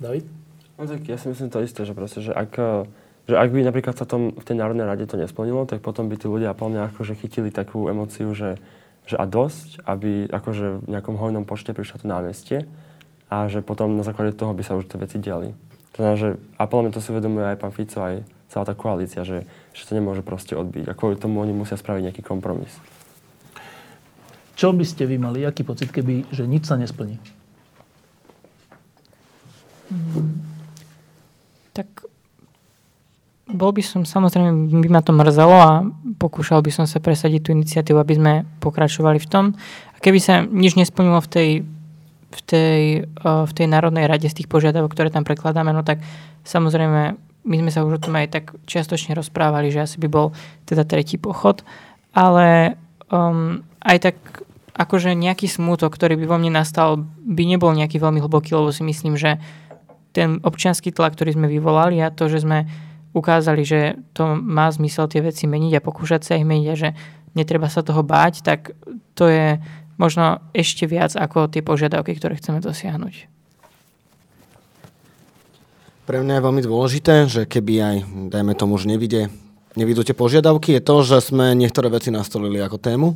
A: David?
C: No tak ja si myslím to isté, že proste, že ak, že ak by napríklad sa tom, v tej Národnej rade to nesplnilo, tak potom by tí ľudia po mňa akože chytili takú emociu, že, že a dosť, aby akože v nejakom hojnom počte prišlo to námestie a že potom na základe toho by sa už tie veci diali. To znamená, že, a podľa mňa to si uvedomuje aj pán Fico, aj celá tá koalícia, že, že to nemôže proste odbiť. A kvôli tomu oni musia spraviť nejaký kompromis.
A: Čo by ste vy mali, aký pocit, keby, že nič sa nesplní?
E: Hmm. Tak bol by som, samozrejme by ma to mrzelo a pokúšal by som sa presadiť tú iniciatívu, aby sme pokračovali v tom. A keby sa nič nesplnilo v tej, v tej, v tej Národnej rade z tých požiadavok, ktoré tam prekladáme, no tak samozrejme my sme sa už o tom aj tak čiastočne rozprávali, že asi by bol teda tretí pochod, ale um, aj tak akože nejaký smútok, ktorý by vo mne nastal, by nebol nejaký veľmi hlboký, lebo si myslím, že ten občianský tlak, ktorý sme vyvolali a to, že sme ukázali, že to má zmysel tie veci meniť a pokúšať sa ich meniť a že netreba sa toho báť, tak to je možno ešte viac ako tie požiadavky, ktoré chceme dosiahnuť.
D: Pre mňa je veľmi dôležité, že keby aj, dajme tomu, už nevidie, nevidú tie požiadavky, je to, že sme niektoré veci nastolili ako tému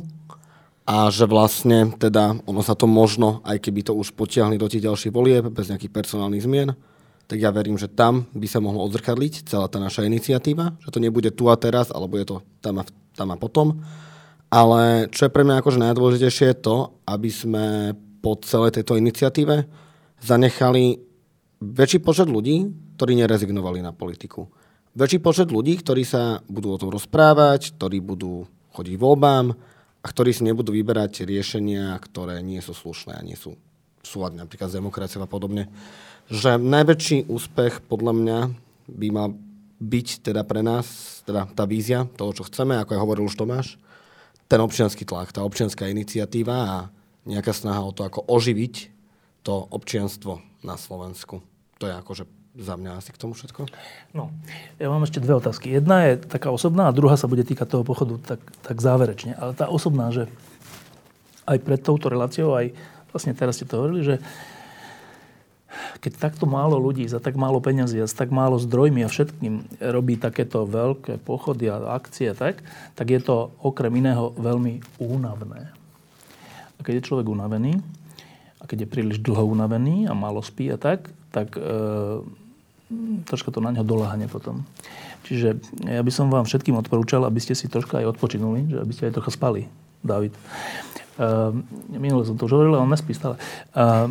D: a že vlastne teda ono sa to možno, aj keby to už potiahli do tých ďalších volieb bez nejakých personálnych zmien, tak ja verím, že tam by sa mohlo odzrkadliť celá tá naša iniciatíva, že to nebude tu a teraz, alebo je to tam a, tam a potom. Ale čo je pre mňa akože najdôležitejšie je to, aby sme po celej tejto iniciatíve zanechali väčší počet ľudí, ktorí nerezignovali na politiku. Väčší počet ľudí, ktorí sa budú o tom rozprávať, ktorí budú chodiť voľbám a ktorí si nebudú vyberať riešenia, ktoré nie sú slušné a nie sú súladné napríklad s demokraciou a podobne že najväčší úspech podľa mňa by mal byť teda pre nás, teda tá vízia toho, čo chceme, ako aj hovoril už Tomáš, ten občianský tlak, tá občianská iniciatíva a nejaká snaha o to, ako oživiť to občianstvo na Slovensku. To je akože za mňa asi k tomu všetko.
A: No, ja mám ešte dve otázky. Jedna je taká osobná a druhá sa bude týkať toho pochodu tak, tak záverečne. Ale tá osobná, že aj pred touto reláciou, aj vlastne teraz ste to hovorili, že keď takto málo ľudí za tak málo peňazí a s tak málo zdrojmi a všetkým robí takéto veľké pochody a akcie, tak, tak je to okrem iného veľmi únavné. A keď je človek unavený, a keď je príliš dlho unavený a málo spí a tak, tak e, troška to na ňo doláhne potom. Čiže ja by som vám všetkým odporúčal, aby ste si troška aj odpočinuli, že aby ste aj trocha spali, David. Uh, minule som to už hovoril, on nespí stále. Uh,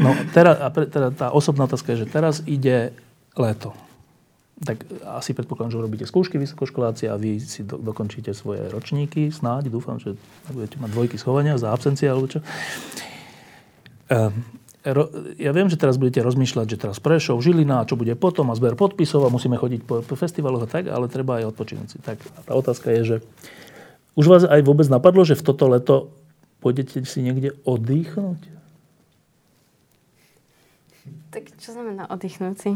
A: no teraz, a pre, teda tá osobná otázka je, že teraz ide leto. Tak asi predpokladám, že urobíte skúšky vysokoškoláci a vy si do, dokončíte svoje ročníky, snáď, dúfam, že budete mať dvojky schovania za absencie alebo čo. Uh, ro, ja viem, že teraz budete rozmýšľať, že teraz Prešov, Žilina, čo bude potom a zber podpisov a musíme chodiť po, po festivaloch a tak, ale treba aj odpočinúť si. Tak tá otázka je, že už vás aj vôbec napadlo, že v toto leto Pôjdete si niekde oddychnúť?
B: Tak čo znamená oddychnúť si?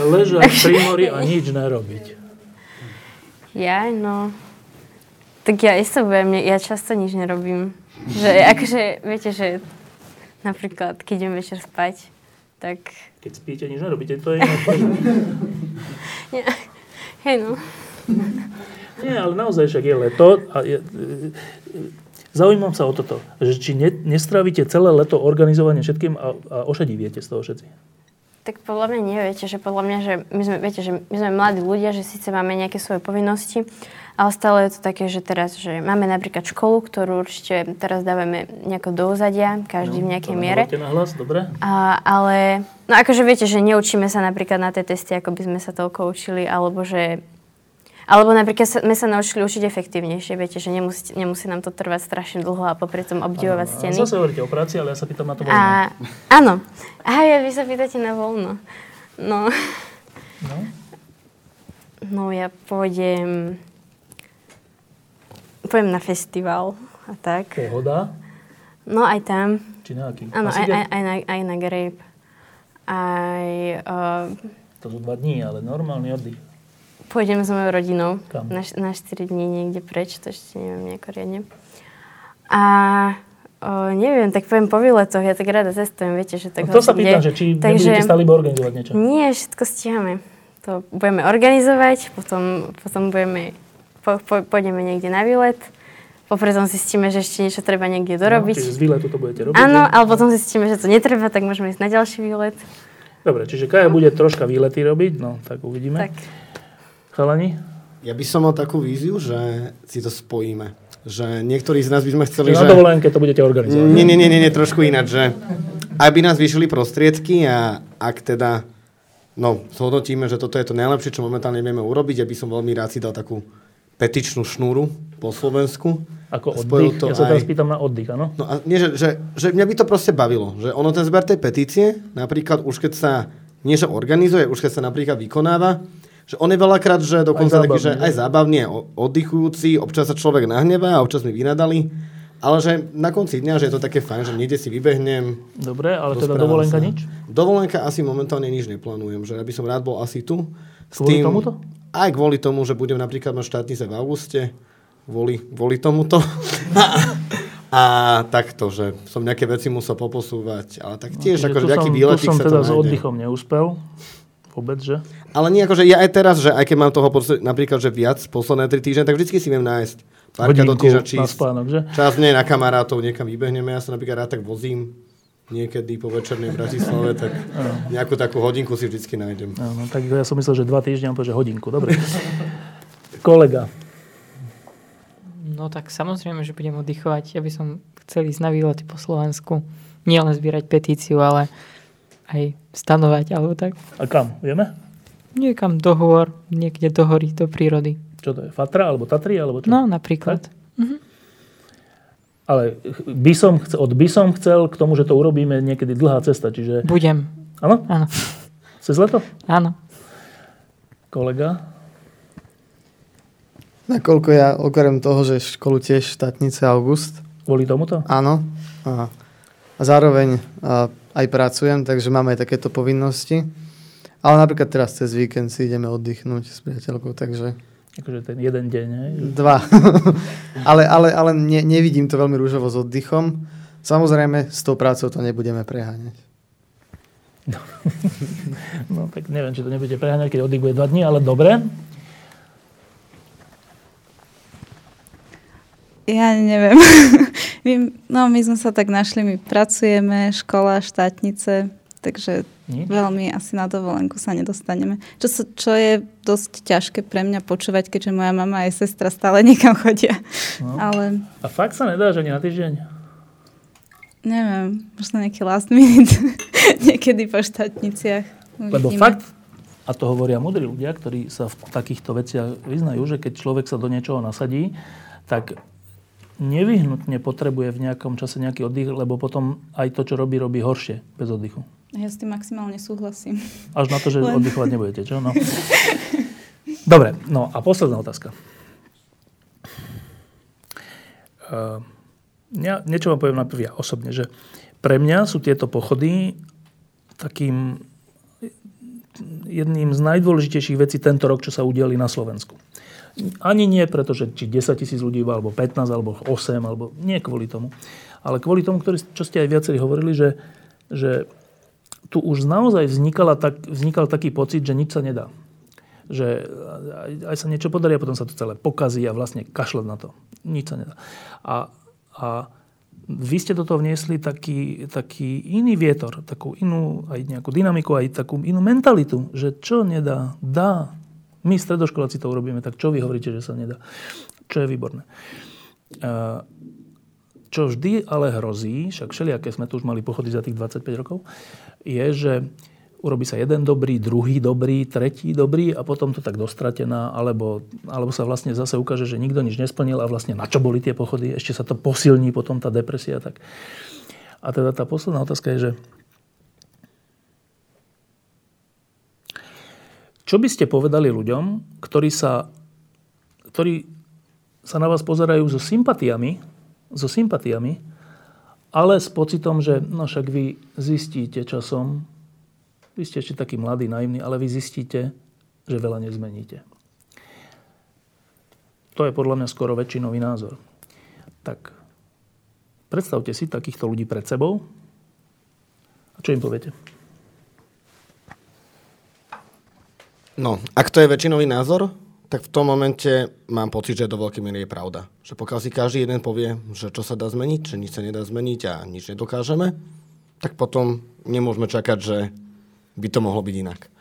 A: Ležať [LAUGHS] pri mori a nič nerobiť.
B: Ja, no... Tak ja isto budem, ja často nič nerobím. Že, akože, viete, že napríklad, keď idem večer spať, tak...
A: Keď spíte, nič nerobíte, to je iné. [LAUGHS]
B: Hej, no.
A: Nie, ale naozaj však je leto a je, Zaujímam sa o toto, že či ne, nestravíte celé leto organizovanie všetkým a, a ošediviete z toho všetci.
B: Tak podľa mňa nie, viete, že podľa mňa, že my sme, viete, že my sme mladí ľudia, že síce máme nejaké svoje povinnosti, ale stále je to také, že teraz, že máme napríklad školu, ktorú určite teraz dávame nejako do úzadia, každý no, v nejakej miere.
A: na hlas, dobre?
B: A, ale, no akože viete, že neučíme sa napríklad na tie testy, ako by sme sa toľko učili, alebo že alebo napríklad sme sa naučili učiť efektívnejšie, viete, že nemusí, nemusí nám to trvať strašne dlho a popri tom obdivovať
A: ano,
B: steny.
A: Zase hovoríte o práci, ale ja sa pýtam na to voľno.
B: A, áno. A ja, vy sa pýtate na voľno. No. No? No ja pôjdem... Pôjdem na festival a tak.
A: Pohoda?
B: No aj tam.
A: Či na aký?
B: Áno, aj, aj, aj, na, aj na Grape. Aj... Uh,
A: to sú dva dní, ale normálny oddych.
B: Pôjdem s mojou rodinou
A: Kam?
B: Na, na 4 dní niekde preč, to ešte neviem nejako riadne. A o, neviem, tak poviem po výletoch, ja tak rada cestujem, viete, že tak
A: no to sa pýtam, že či Takže, nebudete stále organizovať niečo.
B: Nie, všetko stíhame. To budeme organizovať, potom, potom budeme, po, po, pôjdeme niekde na výlet, popri tom zistíme, že ešte niečo treba niekde dorobiť. No,
A: čiže z výletu to budete robiť.
B: Áno, ale potom zistíme, že to netreba, tak môžeme ísť na ďalší výlet.
A: Dobre, čiže Kaja bude troška výlety robiť, no tak uvidíme. Tak. Chalani?
D: Ja by som mal takú víziu, že si to spojíme. Že niektorí z nás by sme chceli,
A: že... Na dovolenke to budete organizovať.
D: Nie, nie, nie, nie, trošku ináč, že aby nás vyšli prostriedky a ak teda no, zhodnotíme, že toto je to najlepšie, čo momentálne vieme urobiť, aby som veľmi rád si dal takú petičnú šnúru po Slovensku.
A: Ako oddych? To ja sa teraz aj... pýtam na oddych, áno?
D: No a nie, že, že, že mňa by to proste bavilo. Že ono ten zber tej petície, napríklad už keď sa, nie že organizuje, už keď sa napríklad vykonáva, že on je veľakrát, že dokonca aj taký, že aj zábavný, oddychujúci, občas sa človek nahnevá a občas mi vynadali, ale že na konci dňa, že je to také fajn, že niekde si vybehnem.
A: Dobre, ale teda dovolenka sa. nič?
D: Dovolenka asi momentálne nič neplánujem, že ja by som rád bol asi tu.
A: S kvôli tým, tomuto?
D: Aj kvôli tomu, že budem napríklad mať štátnice v auguste, kvôli, kvôli tomuto. [LAUGHS] a takto, že som nejaké veci musel poposúvať, ale tak tiež no, akože nejaký výletík
A: sa teda to s oddychom neúspel vôbec, že?
D: Ale nie ako, že ja aj teraz, že aj keď mám toho napríklad, že viac posledné tri týždne, tak vždycky si viem nájsť
A: párka do týždňa čísť. Na spánok, že?
D: Čas nie na kamarátov, niekam vybehneme. Ja sa napríklad rád tak vozím niekedy po večernej Bratislave, tak nejakú takú hodinku si vždycky nájdem.
A: Ano, tak ja som myslel, že dva týždňa, že hodinku. Dobre. Kolega.
E: No tak samozrejme, že budem oddychovať. Ja by som chcel ísť na výlety po Slovensku. Nie len zbierať petíciu, ale aj stanovať alebo tak.
A: A kam? Vieme?
E: Niekam do hôr, niekde do hory, do prírody.
A: Čo to je? Fatra alebo Tatry? Alebo čo?
E: No, napríklad. Mhm.
A: Ale by som chcel, od by som chcel k tomu, že to urobíme niekedy dlhá cesta, čiže...
E: Budem.
A: Áno?
E: Áno.
A: Cez leto?
E: Áno.
A: Kolega?
F: Nakoľko ja, okrem toho, že školu tiež štátnice August.
A: Kvôli tomuto?
F: Áno. A, a zároveň a aj pracujem, takže máme aj takéto povinnosti. Ale napríklad teraz cez víkend si ideme oddychnúť s priateľkou, takže...
A: Akože ten jeden deň, hej?
F: Dva. [LAUGHS] ale ale, ale ne, nevidím to veľmi rúžovo s oddychom. Samozrejme, s tou prácou to nebudeme preháňať.
A: No, [LAUGHS] no tak neviem, či to nebudete preháňať, keď oddych bude dva dní, ale dobre.
G: Ja neviem. [LAUGHS] my, no, my sme sa tak našli, my pracujeme, škola, štátnice, takže Nič? veľmi asi na dovolenku sa nedostaneme. Čo, čo je dosť ťažké pre mňa počúvať, keďže moja mama a sestra stále [LAUGHS] niekam chodia. No. Ale...
A: A fakt sa nedá, že ani na týždeň?
G: Neviem, možno nejaký last minute [LAUGHS] niekedy po štátniciach.
A: Uvidíme. Lebo fakt, a to hovoria mudrí ľudia, ktorí sa v takýchto veciach vyznajú, že keď človek sa do niečoho nasadí, tak nevyhnutne potrebuje v nejakom čase nejaký oddych, lebo potom aj to, čo robí, robí horšie bez oddychu.
G: Ja s tým maximálne súhlasím.
A: Až na to, že Len... oddychovať nebudete, čo? No. Dobre, no a posledná otázka. Uh, ja, niečo vám poviem najprv ja osobne, že pre mňa sú tieto pochody takým jedným z najdôležitejších vecí tento rok, čo sa udiali na Slovensku. Ani nie preto, že či 10 tisíc ľudí, alebo 15, alebo 8, alebo nie kvôli tomu. Ale kvôli tomu, ktorý, čo ste aj viacerí hovorili, že, že tu už naozaj vznikala tak, vznikal taký pocit, že nič sa nedá. Že aj, aj sa niečo podarí a potom sa to celé pokazí a vlastne kašľať na to. Nič sa nedá. A, a vy ste do toho vniesli taký, taký iný vietor, takú inú aj nejakú dynamiku, aj takú inú mentalitu, že čo nedá, dá. My stredoškoláci to urobíme, tak čo vy hovoríte, že sa nedá? Čo je výborné. Čo vždy ale hrozí, však všelijaké sme tu už mali pochody za tých 25 rokov, je, že urobí sa jeden dobrý, druhý dobrý, tretí dobrý a potom to tak dostratená, alebo, alebo sa vlastne zase ukáže, že nikto nič nesplnil a vlastne na čo boli tie pochody, ešte sa to posilní potom tá depresia. Tak. A teda tá posledná otázka je, že Čo by ste povedali ľuďom, ktorí sa, ktorí sa na vás pozerajú so sympatiami, so sympatiami, ale s pocitom, že no však vy zistíte časom, vy ste ešte taký mladý, naivný, ale vy zistíte, že veľa nezmeníte. To je podľa mňa skoro väčšinový názor. Tak predstavte si takýchto ľudí pred sebou a čo im poviete?
D: No, ak to je väčšinový názor, tak v tom momente mám pocit, že do veľkej miery je pravda. Že pokiaľ si každý jeden povie, že čo sa dá zmeniť, že nič sa nedá zmeniť a nič nedokážeme, tak potom nemôžeme čakať, že by to mohlo byť inak.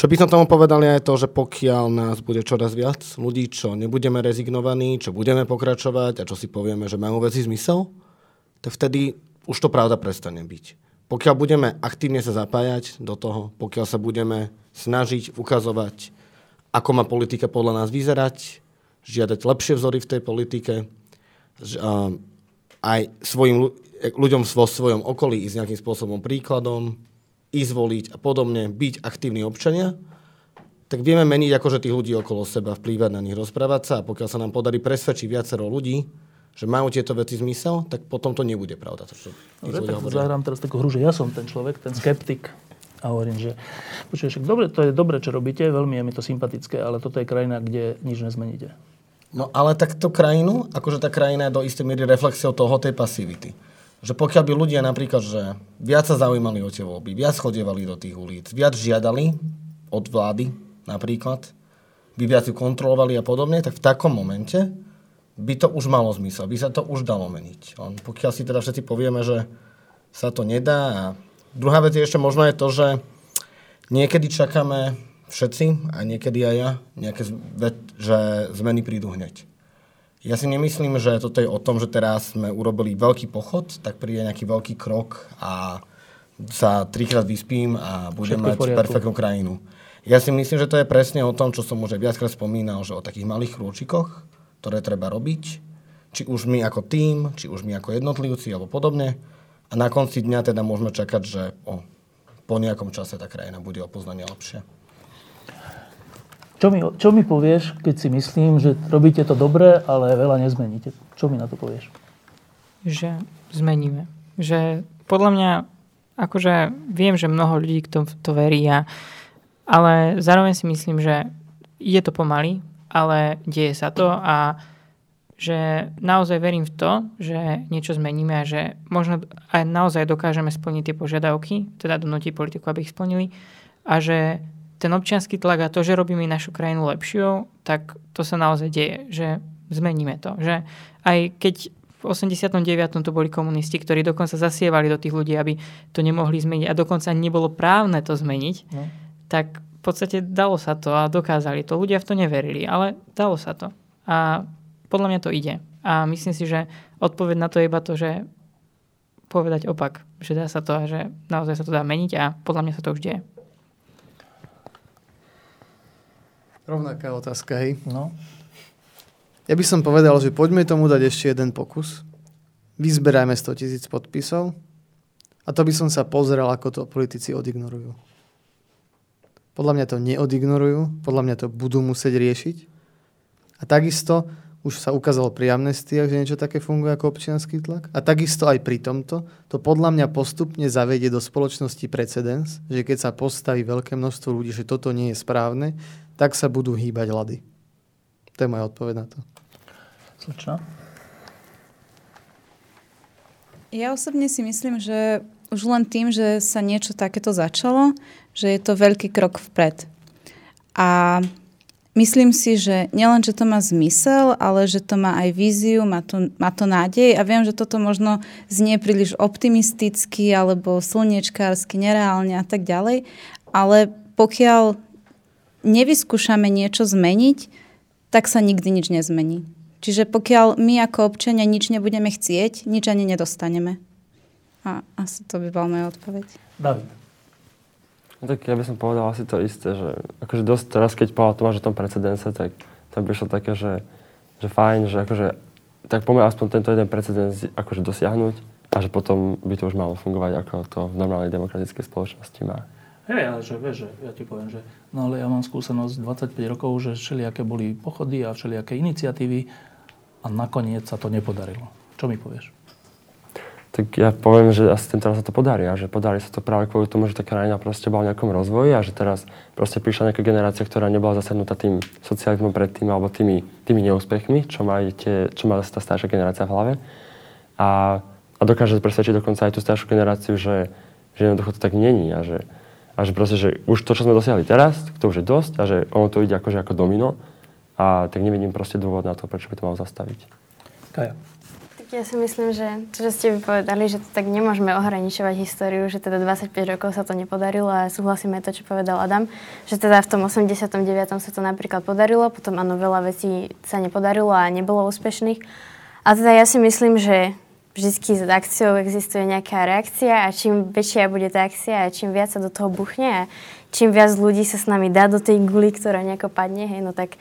D: Čo by som tomu povedal je to, že pokiaľ nás bude čoraz viac ľudí, čo nebudeme rezignovaní, čo budeme pokračovať a čo si povieme, že majú veci zmysel, tak vtedy už to pravda prestane byť. pokiaľ budeme aktívne sa zapájať do toho, pokiaľ sa budeme snažiť ukazovať, ako má politika podľa nás vyzerať, žiadať lepšie vzory v tej politike, aj svojim ľuďom vo svojom okolí ísť nejakým spôsobom príkladom, ísť voliť a podobne, byť aktívni občania, tak vieme meniť akože tých ľudí okolo seba, vplývať na nich, rozprávať sa a pokiaľ sa nám podarí presvedčiť viacero ľudí, že majú tieto veci zmysel, tak potom to nebude pravda. To, čo
A: Dobre, tak zahrám teraz takú hru, že ja som ten človek, ten skeptik. A hovorím, že počuješ, dobre, to je dobre, čo robíte, veľmi je mi to sympatické, ale toto je krajina, kde nič nezmeníte.
D: No ale takto krajinu, akože tá krajina je do istej miery reflexiou toho, tej pasivity. Že pokiaľ by ľudia napríklad, že viac sa zaujímali o tie voľby, viac chodievali do tých ulic, viac žiadali od vlády napríklad, by viac ju kontrolovali a podobne, tak v takom momente by to už malo zmysel, by sa to už dalo meniť. Len pokiaľ si teda všetci povieme, že sa to nedá. A druhá vec je ešte možno je to, že niekedy čakáme všetci, a niekedy aj ja, nejaké, že zmeny prídu hneď. Ja si nemyslím, že toto je o tom, že teraz sme urobili veľký pochod, tak príde nejaký veľký krok a sa trikrát vyspím a budem mať perfektnú krajinu. Ja si myslím, že to je presne o tom, čo som už aj viackrát spomínal, že o takých malých krôčikoch, ktoré treba robiť, či už my ako tým, či už my ako jednotlivci alebo podobne. A na konci dňa teda môžeme čakať, že o, po nejakom čase tá krajina bude o poznanie lepšia.
A: Čo mi, čo mi povieš, keď si myslím, že robíte to dobre, ale veľa nezmeníte? Čo mi na to povieš?
E: Že zmeníme. Že podľa mňa, akože viem, že mnoho ľudí to, to verí, a, ale zároveň si myslím, že je to pomaly, ale deje sa to a že naozaj verím v to, že niečo zmeníme a že možno aj naozaj dokážeme splniť tie požiadavky, teda donútiť politiku, aby ich splnili a že ten občianský tlak a to, že robíme našu krajinu lepšiou, tak to sa naozaj deje, že zmeníme to. Že aj keď v 89. to boli komunisti, ktorí dokonca zasievali do tých ľudí, aby to nemohli zmeniť a dokonca nebolo právne to zmeniť, no. tak v podstate dalo sa to a dokázali to. Ľudia v to neverili, ale dalo sa to. A podľa mňa to ide. A myslím si, že odpoveď na to je iba to, že povedať opak, že dá sa to a že naozaj sa to dá meniť a podľa mňa sa to už deje.
F: Rovnaká otázka, hej?
A: No.
F: Ja by som povedal, že poďme tomu dať ešte jeden pokus. Vyzberajme 100 tisíc podpisov a to by som sa pozrel, ako to politici odignorujú. Podľa mňa to neodignorujú, podľa mňa to budú musieť riešiť. A takisto už sa ukázalo pri amnestiách, že niečo také funguje ako občianský tlak. A takisto aj pri tomto, to podľa mňa postupne zavedie do spoločnosti precedens, že keď sa postaví veľké množstvo ľudí, že toto nie je správne, tak sa budú hýbať lady. To je moja odpoveď na to.
A: Slečna?
G: Ja osobne si myslím, že už len tým, že sa niečo takéto začalo, že je to veľký krok vpred. A myslím si, že nielen, že to má zmysel, ale že to má aj víziu, má to, má to nádej a viem, že toto možno znie príliš optimisticky alebo slniečkársky, nereálne a tak ďalej, ale pokiaľ nevyskúšame niečo zmeniť, tak sa nikdy nič nezmení. Čiže pokiaľ my ako občania nič nebudeme chcieť, nič ani nedostaneme. A asi to by bola moja odpoveď.
A: David.
C: No tak ja by som povedal asi to isté, že akože dosť teraz, keď povedal Tomáš o tom precedense, tak tam by šlo také, že, že fajn, že akože tak poďme aspoň tento jeden precedens akože dosiahnuť a že potom by to už malo fungovať, ako to v normálnej demokratickej spoločnosti má.
A: Hej, ale že vieš, že ja ti poviem, že no ale ja mám skúsenosť 25 rokov, že všelijaké boli pochody a všelijaké iniciatívy a nakoniec sa to nepodarilo. Čo mi povieš?
C: Tak ja poviem, že asi tento raz sa to podarí a že podarí sa to práve kvôli tomu, že tá krajina proste bola v nejakom rozvoji a že teraz proste prišla nejaká generácia, ktorá nebola zasadnutá tým socializmom predtým alebo tými, tými neúspechmi, čo má, tie, čo má tá staršia generácia v hlave. A, a dokáže presvedčiť dokonca aj tú staršiu generáciu, že, že jednoducho to tak není a že, a že proste, že už to, čo sme dosiahli teraz, to už je dosť a že ono to ide akože ako domino a tak nevidím proste dôvod na to, prečo by to malo zastaviť.
A: Kaja.
B: Ja si myslím, že to, že ste vypovedali, že tak nemôžeme ohraničovať históriu, že teda 25 rokov sa to nepodarilo a súhlasíme to, čo povedal Adam, že teda v tom 89. sa to napríklad podarilo, potom áno, veľa vecí sa nepodarilo a nebolo úspešných. A teda ja si myslím, že, vždy s akciou existuje nejaká reakcia a čím väčšia bude tá akcia a čím viac sa do toho buchne a čím viac ľudí sa s nami dá do tej guly, ktorá nejako padne, hej, no tak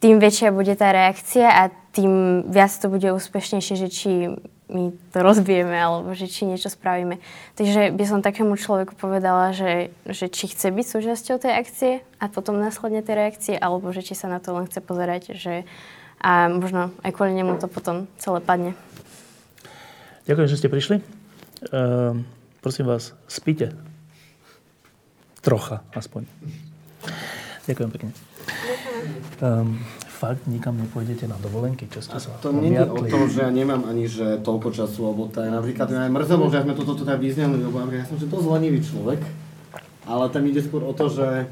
B: tým väčšia bude tá reakcia a tým viac to bude úspešnejšie, že či my to rozbijeme alebo že či niečo spravíme. Takže by som takému človeku povedala, že, že či chce byť súčasťou tej akcie a potom následne tej reakcie, alebo že či sa na to len chce pozerať, že a možno aj kvôli nemu to potom celé padne.
A: Ďakujem, že ste prišli. Uh, prosím vás, spíte. Trocha, aspoň. Ďakujem pekne. Um, fakt nikam nepôjdete na dovolenky, čo ste sa
D: To nie je o tom, že ja nemám ani že toľko času, lebo to je napríklad aj mrzelo, že sme toto teda vyzneli, lebo ja som že to zlenivý človek, ale tam ide skôr o to, že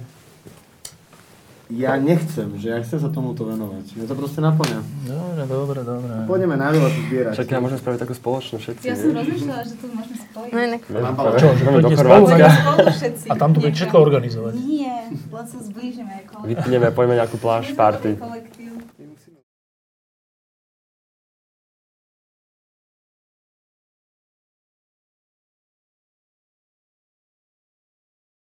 D: ja nechcem, že ja chcem sa tomuto venovať. Mňa to proste naplňa.
A: Dobre, dobre, dobre.
D: Pôjdeme na výlet zbierať.
C: Však ja môžem spraviť takú spoločnú všetci.
G: Ja som rozmýšľala, že to môžeme spojiť.
B: No inak.
A: Čo, že
C: do Chorvátska.
A: A tam to bude všetko organizovať.
G: Nie, len sa zblížime
C: Vypneme, poďme nejakú pláž, party.
G: kolektív.